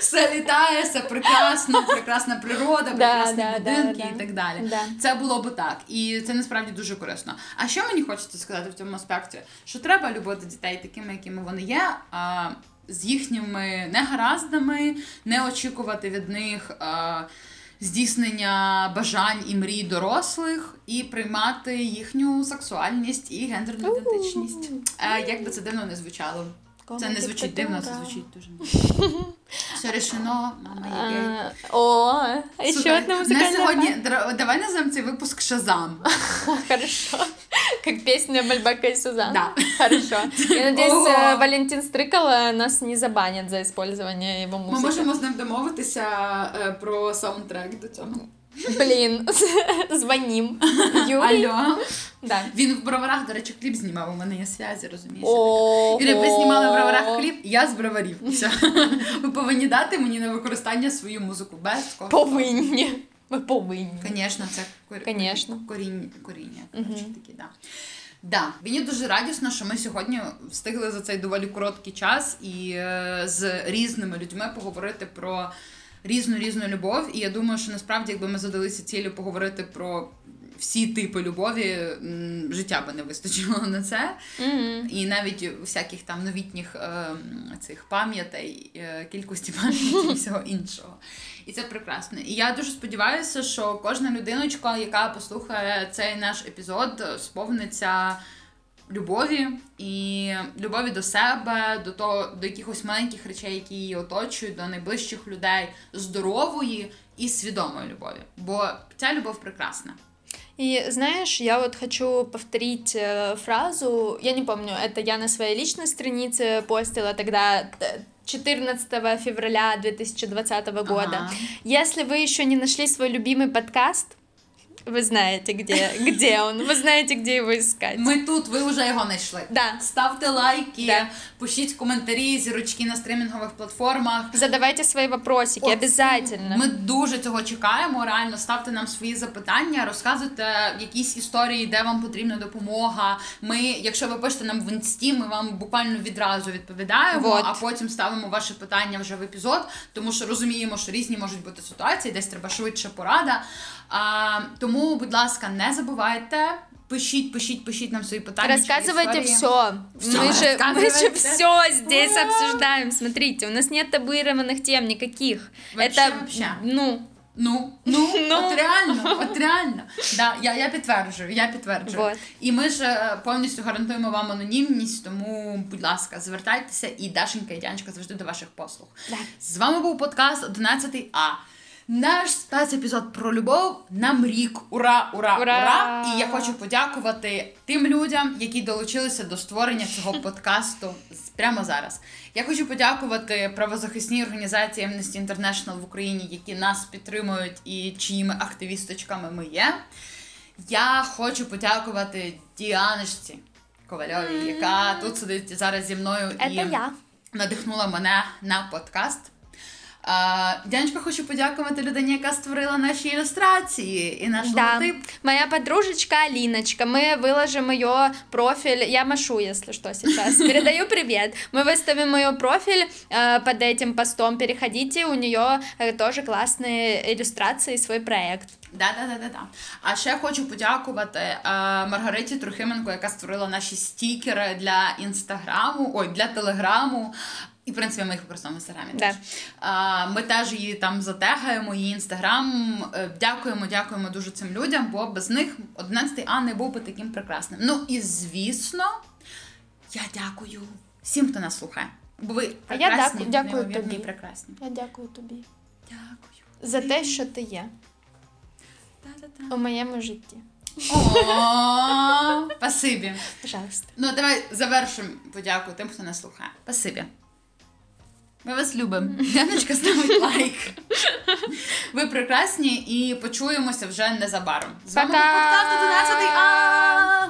Все літає, все прекрасно, прекрасна природа, Да, прекрасні будинки і так далі. Це було би так, і це насправді дуже корисно. А що мені хочеться сказати в цьому аспекті? Що треба любити дітей такими, якими вони є. А, з їхніми негараздами, не очікувати від них а, здійснення бажань і мрій дорослих, і приймати їхню сексуальність і гендерну ідентичність. А, як би це дивно не звучало. Це не звучить дивно, це звучить дуже. <laughs> Все решено, мама є гей. А, О, еще Слухай, одна на музыкальная сьогодні дра- давай назвемо цей випуск Шазам. <laughs> Хорошо. Как песня Мальбака и Сузан. Да. Хорошо. Я надеюсь, Ого. э, Валентин Стрыкало нас не забанит за использование его Ми музыки. можемо з ним домовитися е, про саундтрек до цього. Блин, звоним. Юрий. Алло. Да. Він в броварах, до речі, кліп знімав. У мене є зв'язі, розумієш? О, Юрій, ви знімали в броварах кліп, я з броварів. Все. <laughs> Ви повинні дати мені на використання свою музику без кого. Повинні. Ми повинні. Звісно, це кор... Конечно. коріння. коріння Мгм. коротше, такі, да. Да, мені дуже радісно, що ми сьогодні встигли за цей доволі короткий час і е, з різними людьми поговорити про різну різну любов. І я думаю, що насправді, якби ми задалися цілею поговорити про всі типи любові, життя би не вистачило на це. Мгм. І навіть всяких там новітніх е, цих пам'ятей, е, кількості пам'яті і всього іншого. І це прекрасно. І я дуже сподіваюся, що кожна людиночка, яка послухає цей наш епізод, сповниться любові і любові до себе, до того, до якихось маленьких речей, які її оточують, до найближчих людей, здорової і свідомої любові. Бо ця любов прекрасна. И знаешь, я вот хочу повторить э, фразу, я не помню, это я на своей личной странице постила тогда э, 14 февраля 2020 года. Ага. Если вы еще не нашли свой любимый подкаст, вы знаете, где, где он, вы знаете, где его искать. Ми тут, ви вже його знайшли. Да. Ставте лайки, Да. пишіть коментарі, зірочки на стримінгових платформах. Задавайте свои вопросики, От, обязательно. Ми дуже цього чекаємо. Реально ставте нам свої запитання, розказуйте якісь історії, де вам потрібна допомога. Ми, якщо ви пишете нам в інсті, ми вам буквально відразу відповідаємо, Вот. а потім ставимо ваше питання вже в епізод, тому що розуміємо, що різні можуть бути ситуації, десь треба швидше порада. А, тому, будь ласка, не забувайте. Пишіть, пишіть, пишіть нам свої питання. чи Рассказывайте історії. все. Всё мы, же, мы же рассказывайте. все здесь обсуждаем. Смотрите, у нас нет табуированных тем никаких. Вообще, Это, вообще. ну, Ну, ну, <laughs> Ну. от реально, от реально. Да, я, я підтверджую, я підтверджую. Вот. І ми ж е, повністю гарантуємо вам анонімність, тому, будь ласка, звертайтеся, і Дашенька і Дянечка завжди до ваших послуг. Да. З вами був подкаст 11 А. Наш спецепізод про любов нам рік. Ура, ура, ура, Ура! І я хочу подякувати тим людям, які долучилися до створення цього <laughs> подкасту прямо зараз. Я хочу подякувати правозахисній організації Amnesty International в Україні, які нас підтримують і чиїми активісточками ми є. Я хочу подякувати Діаночці Ковальовій, яка тут сидить зараз зі мною і надихнула мене на подкаст. А, Дянечка, хочу подякувати людині, яка створила наші ілюстрації і наш Да. логотип. Моя подружечка Алиночка, мы выложим ее профиль, я машу, если что, сейчас, <laughs> передаю привет, мы выставим ее профиль э, под этим постом, переходите, у нее э, тоже классные иллюстрации, свой проект. Да, да, да, да, да. А ще хочу подякувати е, Маргариті Трохименко, яка створила наші стікери для інстаграму, ой, для телеграму. І, в принципі, ми їх використовуємо в інстаграмі. Да. теж. А, Ми теж її там затегаємо, її інстаграм. Е, Дякуємо, дякуємо дуже цим людям, бо без них 11 А не був би таким прекрасним. Ну і звісно, я дякую всім, хто нас слухає. Бо ви А я прекрасні, дяку- дякую тобі. прекрасні. Я дякую тобі Дякую. за те, що ти є Та-та-та. у моєму житті. О, Спасибі. Пожалуйста. Ну, давай завершимо подяку тим, хто нас слухає. Спасибі. Ми вас любимо. Яночка ставить <laughs> лайк. Ви прекрасні і почуємося вже незабаром. З вами був подкаст 11 А.